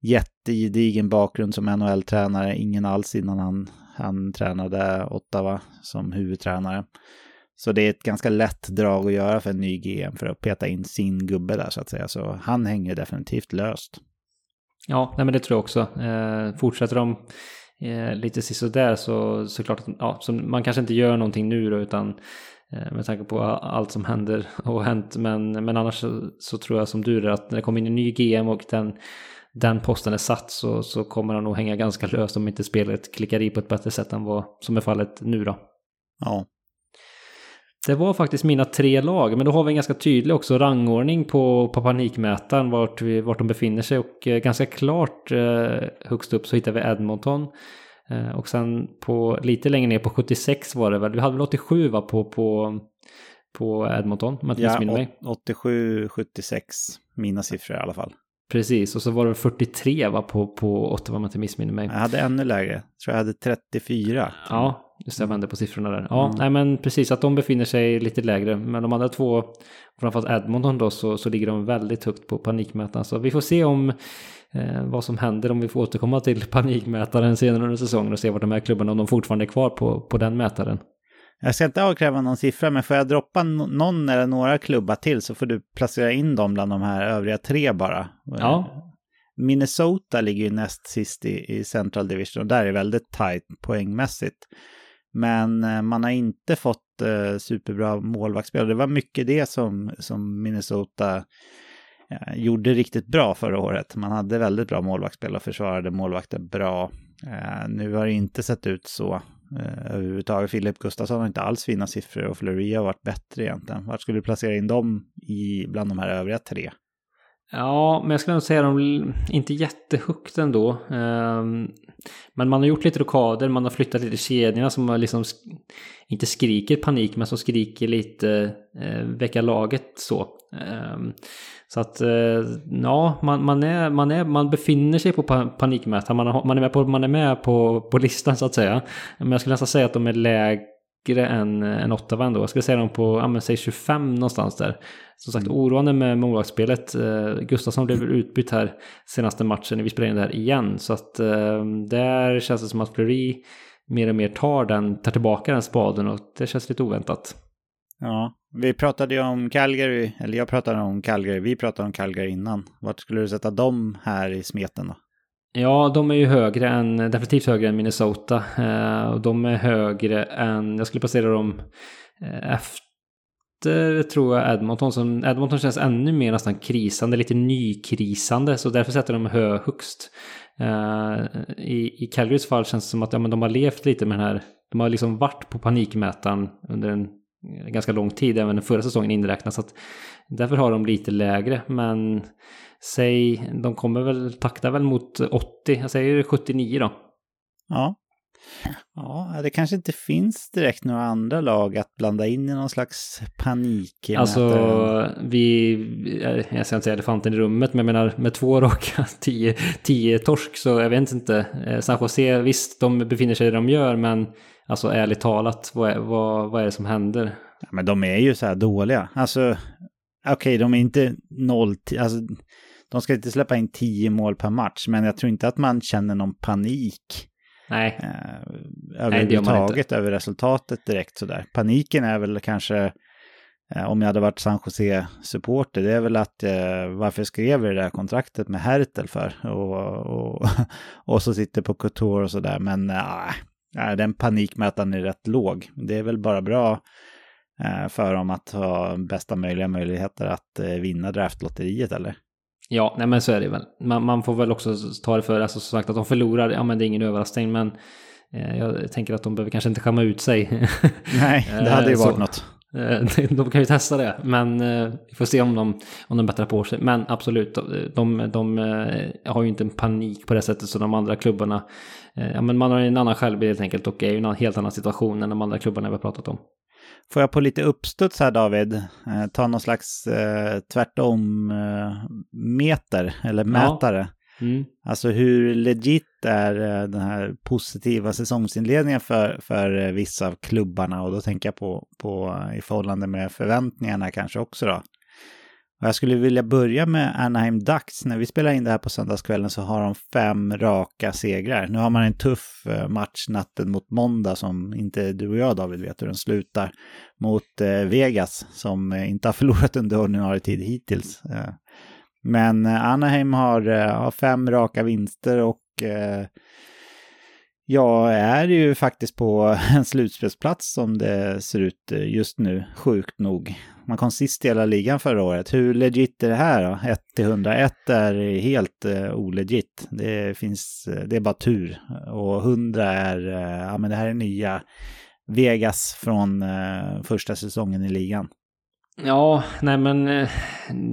jättegedigen bakgrund som NHL-tränare, ingen alls innan han, han tränade Ottawa som huvudtränare. Så det är ett ganska lätt drag att göra för en ny GM för att peta in sin gubbe där så att säga. Så han hänger definitivt löst. Ja, nej men det tror jag också. Eh, fortsätter de eh, lite sisådär så såklart att ja, så man kanske inte gör någonting nu då utan med tanke på allt som händer och hänt. Men, men annars så, så tror jag som du är att när det kommer in en ny GM och den, den posten är satt så, så kommer han nog hänga ganska löst om inte spelet klickar i på ett bättre sätt än vad som är fallet nu då. Ja. Det var faktiskt mina tre lag, men då har vi en ganska tydlig också rangordning på, på panikmätaren vart, vi, vart de befinner sig och eh, ganska klart eh, högst upp så hittar vi Edmonton. Eh, och sen på lite längre ner på 76 var det väl, vi hade väl 87 va på, på, på Edmonton om jag inte Ja, missminner mig. 87, 76, mina siffror i alla fall. Precis, och så var det 43 va på, på Ottawa om jag inte missminner mig. Jag hade ännu lägre, jag tror jag hade 34. Ja, just jag vände på siffrorna där. Ja, Mm. nej men precis att de befinner sig lite lägre. Men de andra två, framförallt Edmonton då, så, så ligger de väldigt högt på panikmätaren. Så vi får se om eh, vad som händer om vi får återkomma till panikmätaren senare under säsongen och se vart de här klubbarna, om de fortfarande är kvar på, på den mätaren. Jag ska inte avkräva någon siffra, men får jag droppa någon eller några klubbar till så får du placera in dem bland de här övriga tre bara. Ja. Minnesota ligger ju näst sist i, i Central Division och där är väldigt tajt poängmässigt. Men eh, man har inte fått eh, superbra målvaktsspel. Det var mycket det som, som Minnesota eh, gjorde riktigt bra förra året. Man hade väldigt bra målvaktsspel och försvarade målvakten bra. Eh, nu har det inte sett ut så eh, överhuvudtaget. Filip Gustafsson har inte alls fina siffror och Fleury har varit bättre egentligen. Vart skulle du placera in dem i, bland de här övriga tre? Ja, men jag skulle nog säga de inte jättehögt ändå. Ehm, men man har gjort lite rockader, man har flyttat lite kedjorna som liksom inte skriker panik men som skriker lite eh, väcka laget så. Ehm, så att eh, ja, man, man, är, man, är, man befinner sig på panikmätaren, man, man är med, på, man är med på, på listan så att säga. Men jag skulle nästan säga att de är lägre än, än Ottawa ändå. Jag skulle säga dem på, ja men säg 25 någonstans där. Som sagt, oroande med målvaktsspelet. Eh, Gustafsson blev väl utbytt här senaste matchen vi spelade in det här igen. Så att eh, där känns det som att Fleury mer och mer tar, den, tar tillbaka den spaden och det känns lite oväntat. Ja, vi pratade ju om Calgary, eller jag pratade om Calgary, vi pratade om Calgary innan. Vart skulle du sätta dem här i smeten då? Ja, de är ju högre än, definitivt högre än Minnesota. Eh, och de är högre än, jag skulle placera dem eh, efter, tror jag, Edmonton. Som, Edmonton känns ännu mer nästan krisande, lite nykrisande. Så därför sätter de hö högst. Eh, I, I Calgarys fall känns det som att ja, men de har levt lite med den här, de har liksom varit på panikmätaren under en ganska lång tid, även den förra säsongen inräknat. Så att därför har de lite lägre, men säg, de kommer väl, takta väl mot 80, jag säger 79 då. Ja. Ja, det kanske inte finns direkt några andra lag att blanda in i någon slags panik. Alltså, vi, jag ska inte säga elefanten i rummet, men jag menar med två raka 10 10 torsk så jag vet inte. Eh, San Jose, visst de befinner sig där de gör, men alltså ärligt talat, vad är, vad, vad är det som händer? Ja, men de är ju så här dåliga. Alltså, okej, de är inte noll, alltså, de ska inte släppa in tio mål per match, men jag tror inte att man känner någon panik Nej, eh, överhuvudtaget över resultatet direkt sådär. Paniken är väl kanske, eh, om jag hade varit San Jose-supporter, det är väl att eh, varför skrev vi det där kontraktet med Hertel för? Och, och, och så sitter på Couture och sådär, men äh, äh, den panikmätaren är rätt låg. Det är väl bara bra eh, för dem att ha bästa möjliga möjligheter att eh, vinna draftlotteriet eller? ja, nej men så är det väl. Man, man får väl också ta det för, alltså som sagt att de förlorar, ja men det är ingen överraskning, men eh, jag tänker att de behöver kanske inte skämma ut sig. Nej, det hade ju Eh, varit så. något. Eh, De kan ju testa det, men eh, vi får se om de, om de bättrar på sig. Men absolut, de, de, eh, har ju inte en panik på det sättet som de andra klubbarna. Ja, men man har en annan självbild helt enkelt och är ju i en helt annan situation än de andra klubbarna vi har pratat om. Får jag på lite uppstuds här David, eh, ta någon slags eh, tvärtom eh, meter eller mätare. Mm. Alltså hur legit är eh, den här positiva säsongsinledningen för, för eh, vissa av klubbarna och då tänker jag på, på eh, i förhållande med förväntningarna kanske också då. Och jag skulle vilja börja med Anaheim Ducks. När vi spelar in det här på söndagskvällen så har de fem raka segrar. Nu har man en tuff match natten mot måndag som inte du och jag David vet hur den slutar. Mot Vegas som inte har förlorat under ordinarie tid hittills. Men eh, Anaheim har, eh, har fem raka vinster och eh, Jag är ju faktiskt på en slutspelsplats som det ser ut just nu, sjukt nog. Man kom sist i hela ligan förra året. Hur legit är det här då? 1 till 101 är helt uh, olegit. Det finns, det är bara tur. Och 100 är, uh, ja men det här är nya Vegas från uh, första säsongen i ligan. Mm. Ja, nej men eh,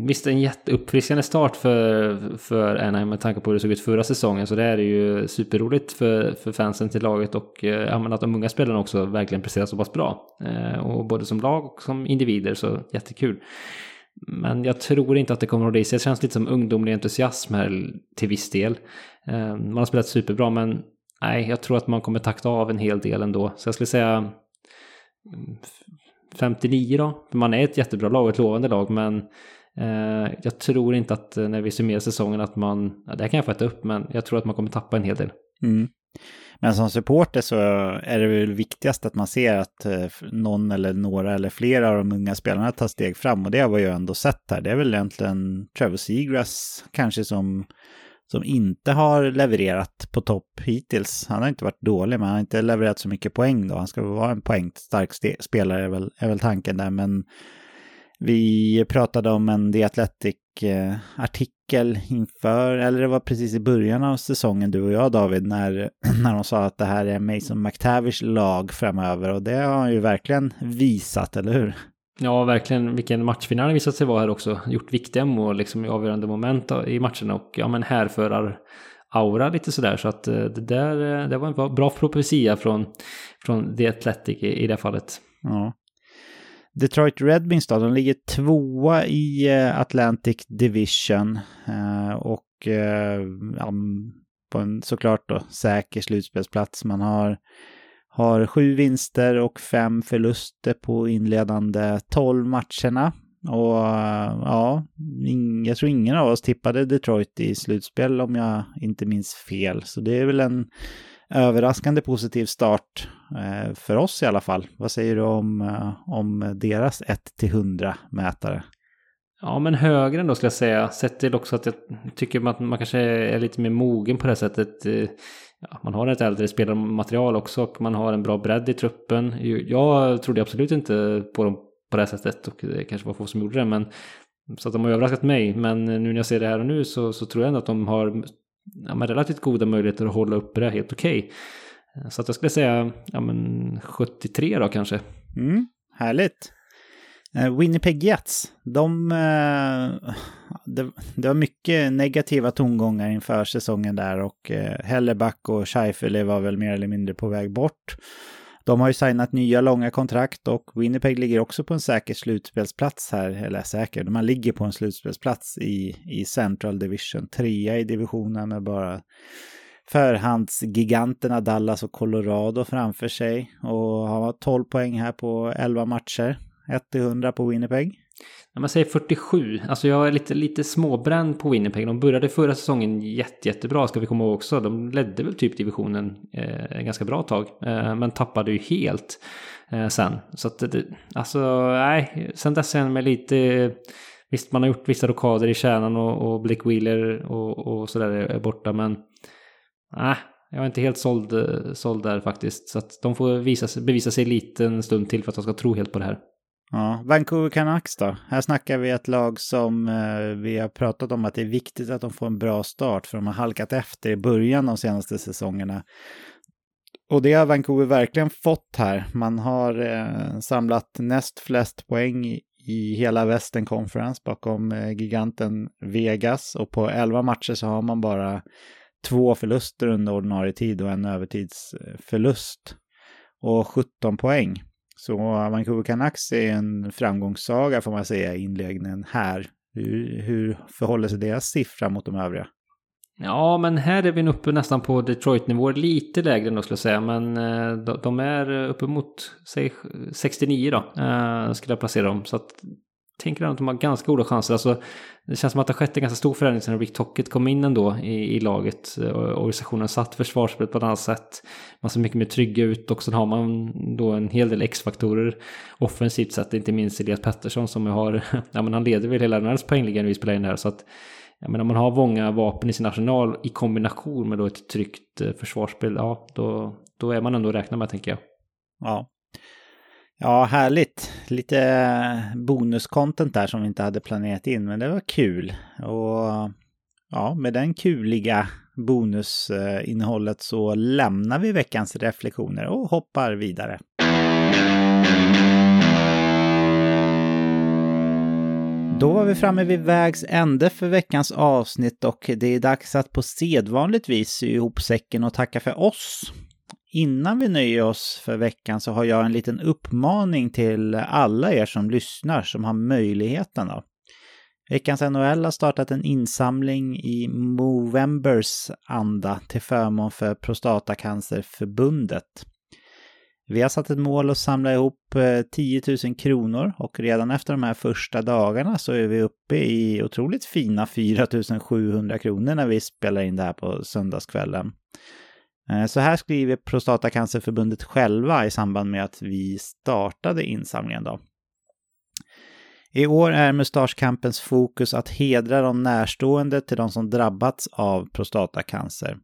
visst en jätteuppfriskande start för, för Anaheim med tanke på hur det såg ut förra säsongen. Så det är ju superroligt för, för fansen till laget och eh, ja, att de unga spelarna också verkligen presterar så pass bra. Eh, och både som lag och som individer så jättekul. Men jag tror inte att det kommer att hålla i sig. Det känns lite som ungdomlig entusiasm här till viss del. Man har spelat superbra men nej, jag tror att man kommer takta av en hel del ändå. Så jag skulle säga 59 då. Man är ett jättebra lag, ett lovande lag, men eh, jag tror inte att eh, när vi summerar säsongen att man, ja, det här kan jag få äta upp, men jag tror att man kommer tappa en hel del. Mm. Men som supporter så är det väl viktigast att man ser att eh, någon eller några eller flera av de unga spelarna tar steg fram och det har vi ju ändå sett här. Det är väl egentligen Trevor Seagrass kanske som som inte har levererat på topp hittills. Han har inte varit dålig, men han har inte levererat så mycket poäng då. Han ska väl vara en poängstark spelare, är väl, är väl tanken där. Men vi pratade om en The Athletic-artikel eh, inför, eller det var precis i början av säsongen, du och jag David, när, när de sa att det här är Mason McTavish lag framöver. Och det har han ju verkligen visat, eller hur? Ja, verkligen vilken matchvinnare han visat sig vara här också. Gjort viktiga mål liksom i avgörande moment i matcherna och ja men härförar aura lite sådär. Så att eh, det där eh, det var en bra profetia från, från The Athletic i, i det fallet. Ja. Detroit Red Wings då, de ligger tvåa i eh, Atlantic Division och ja, på en såklart då säker slutspelsplats. Man har har sju vinster och fem förluster på inledande tolv matcherna. Och ja, jag tror ingen av oss tippade Detroit i slutspel om jag inte minns fel. Så det är väl en överraskande positiv start eh, för oss i alla fall. Vad säger du om, eh, om deras 1-100 mätare? Ja, men högre ändå skulle jag säga. Sett till också att jag tycker att man kanske är lite mer mogen på det sättet. Eh, Ja, man har ett äldre spelarmaterial också och man har en bra bredd i truppen. Jag trodde absolut inte på dem på det här sättet och det kanske var få som gjorde det men så att de har överraskat mig. Men nu när jag ser det här och nu så, så tror jag ändå att de har ja, men relativt goda möjligheter att hålla uppe det helt okej. Okay. Så att jag skulle säga ja, men 73 då kanske. Mm, härligt. Eh, Winnipeg Jets, de, eh, det, det, var mycket negativa tongångar inför säsongen där och eh, Helleback och Scheifele var väl mer eller mindre på väg bort. De har ju signat nya långa kontrakt och Winnipeg ligger också på en säker slutspelsplats här, eller säker, man ligger på en slutspelsplats i, i Central Division, trea i divisionen med bara förhandsgiganterna Dallas och Colorado framför sig och har 12 poäng här på 11 matcher. 1-100 på Winnipeg. När man säger 47, alltså jag är lite, lite småbränd på Winnipeg. De började förra säsongen jätte, jättebra ska vi komma ihåg också. De ledde väl typ divisionen eh, ganska bra tag. Eh, men tappade ju helt eh, sen. Så att det, alltså nej, sen dess är jag mig lite... Visst, man har gjort vissa rockader i kärnan och, och Blake Wheeler och, och sådär är borta, men... Nej, jag är inte helt såld, såld där faktiskt. Så att de får visa, bevisa sig lite en stund till för att de ska tro helt på det här. Ja, Vancouver Canucks då? Här snackar vi ett lag som eh, vi har pratat om att det är viktigt att de får en bra start för de har halkat efter i början de senaste säsongerna. Och det har Vancouver verkligen fått här. Man har eh, samlat näst flest poäng i, i hela Western Conference bakom eh, giganten Vegas och på 11 matcher så har man bara två förluster under ordinarie tid och en övertidsförlust och 17 poäng. Så Vancouver Canucks är en framgångssaga får man säga i inledningen här. Hur, hur förhåller sig deras siffra mot de övriga? Ja, men här är vi uppe nästan på Detroit-nivå, lite lägre ändå skulle jag säga. Men eh, de är uppemot, säg 69 då, eh, skulle jag placera dem. Så att tänker att de har ganska goda chanser. Alltså, det känns som att det har skett en ganska stor förändring sen Rick Tocket kom in ändå i, i laget. Eh, organisationen satt försvarsspelet på ett annat sätt. Man ser mycket mer trygga ut och sen har man då en hel del X-faktorer offensivt sett. Inte minst Elias Pettersson som har, ja men han leder väl hela den här poängligan när vi spelar in det här. Så att jag menar, om man har många vapen i sin arsenal i kombination med då ett tryggt eh, försvarsspel, ja, då, då är man ändå att räkna med, tänker jag. Ja. Ja, härligt. Lite eh, bonuscontent där som vi inte hade planerat in, men det var kul. Och ja, med den kuliga bonusinnehållet så lämnar vi veckans reflektioner och hoppar vidare. Då var vi framme vid vägs ände för veckans avsnitt och det är dags att på sedvanligt vis sy ihop säcken och tacka för oss. Innan vi nöjer oss för veckan så har jag en liten uppmaning till alla er som lyssnar som har möjligheten. Då. Veckans NHL har startat en insamling i Movembers anda till förmån för Prostatacancerförbundet. Vi har satt ett mål att samla ihop eh, 10 000 kronor och redan efter de här första dagarna så är vi uppe i otroligt fina 4 700 kronor när vi spelar in det här på söndagskvällen. Eh, så här skriver Prostatacancerförbundet själva i samband med att vi startade insamlingen. Då. I år är Mustaschkampens fokus att hedra de närstående till de som drabbats av prostatacancer.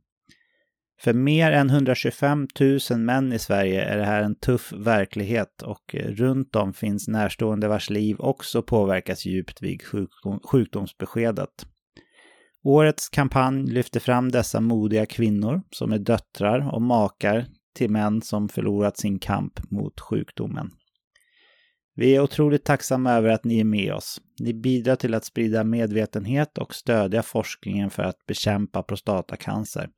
För mer än 125 000 män i Sverige är det här en tuff verklighet och runt om finns närstående vars liv också påverkas djupt vid sjukdomsbeskedet. Årets kampanj lyfter fram dessa modiga kvinnor som är döttrar och makar till män som förlorat sin kamp mot sjukdomen. Vi är otroligt tacksamma över att ni är med oss. Ni bidrar till att sprida medvetenhet och stödja forskningen för att bekämpa prostatacancer,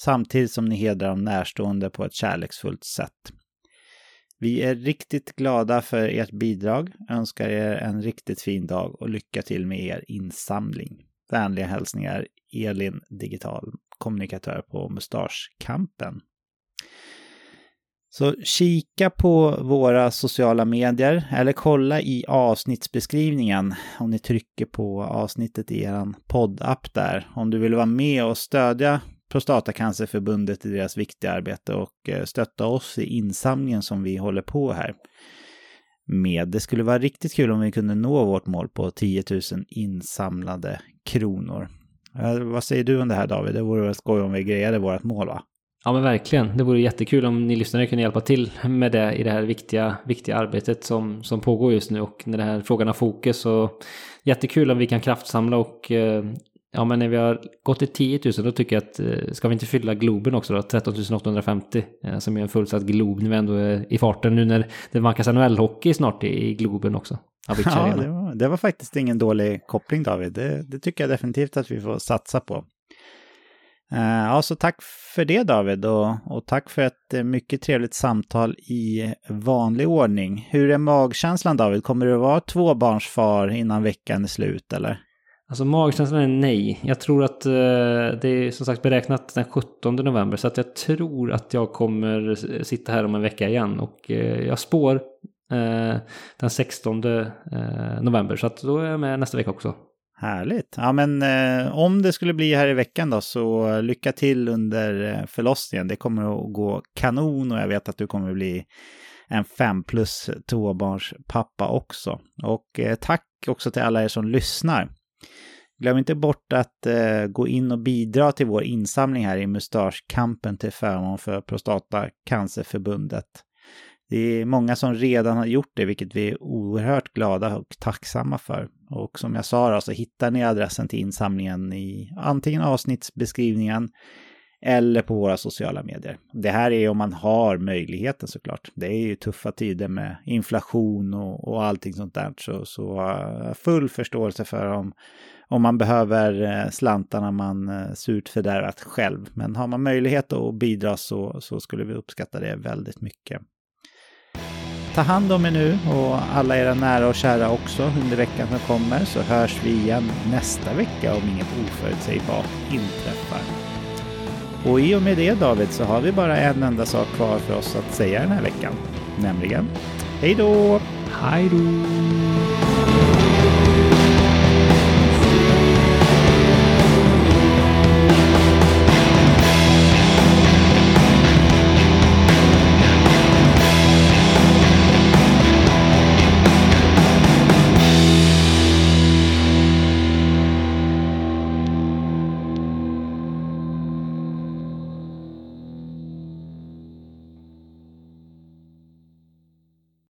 samtidigt som ni hedrar de närstående på ett kärleksfullt sätt. Vi är riktigt glada för ert bidrag, önskar er en riktigt fin dag och lycka till med er insamling. Vänliga hälsningar Elin, digital kommunikatör på Mustaschkampen. Så kika på våra sociala medier eller kolla i avsnittsbeskrivningen om ni trycker på avsnittet i er poddapp där. Om du vill vara med och stödja Prostatacancerförbundet i deras viktiga arbete och eh, stötta oss i insamlingen som vi håller på här med. Det skulle vara riktigt kul om vi kunde nå vårt mål på 10 000 insamlade kronor. Eh, vad säger du om det här David? Det vore väl skoj om vi grejade vårt mål va? Ja men verkligen. Det vore jättekul om ni lyssnare kunde hjälpa till med det i det här viktiga, viktiga arbetet som, som pågår just nu och när den här frågan har fokus. Och jättekul om vi kan kraftsamla och eh, ja men när vi har gått till 10 000 då tycker jag att eh, ska vi inte fylla Globen också då? 13 850 eh, som är en fullsatt Glob när vi ändå är i farten nu när det vankas NHL-hockey snart i Globen också. Ja, det var, det var, faktiskt ingen dålig koppling David. Det, det tycker jag definitivt att vi får satsa på. Eh, ja, så tack för det David och, och, tack för ett mycket trevligt samtal i vanlig ordning. Hur är magkänslan David? Kommer du att vara tvåbarnsfar innan veckan är slut eller? Alltså magkänslan är nej. Jag tror att eh, det är som sagt beräknat den 17 november så att jag tror att jag kommer sitta här om en vecka igen och eh, jag spår eh, den 16 eh, november så att då är jag med nästa vecka också. Härligt. Ja, men eh, om det skulle bli här i veckan då så lycka till under eh, förlossningen. Det kommer att gå kanon och jag vet att du kommer att bli en fem plus tvåbarnspappa också. Och eh, tack också till alla er som lyssnar. Glöm inte bort att eh, gå in och bidra till vår insamling här i Mustaschkampen till förmån för Prostatacancerförbundet. Det är många som redan har gjort det, vilket vi är oerhört glada och tacksamma för. Och som jag sa då, så hittar ni adressen till insamlingen i antingen avsnittsbeskrivningen eller på våra sociala medier. Det här är om man har möjligheten såklart. Det är ju tuffa tider med inflation och, och allting sånt där. Så, så eh, full förståelse för om, om man behöver eh, slantarna man eh, surt fördärvat själv. Men har man möjlighet att bidra så, så skulle vi uppskatta det väldigt mycket. Ta hand om er nu och alla era nära och kära också under veckan som kommer så hörs vi igen nästa vecka om inget oförutsägbart inträffar. Och i och med det David så har vi bara en enda sak kvar för oss att säga den här veckan. Nämligen Hej då! Hej då!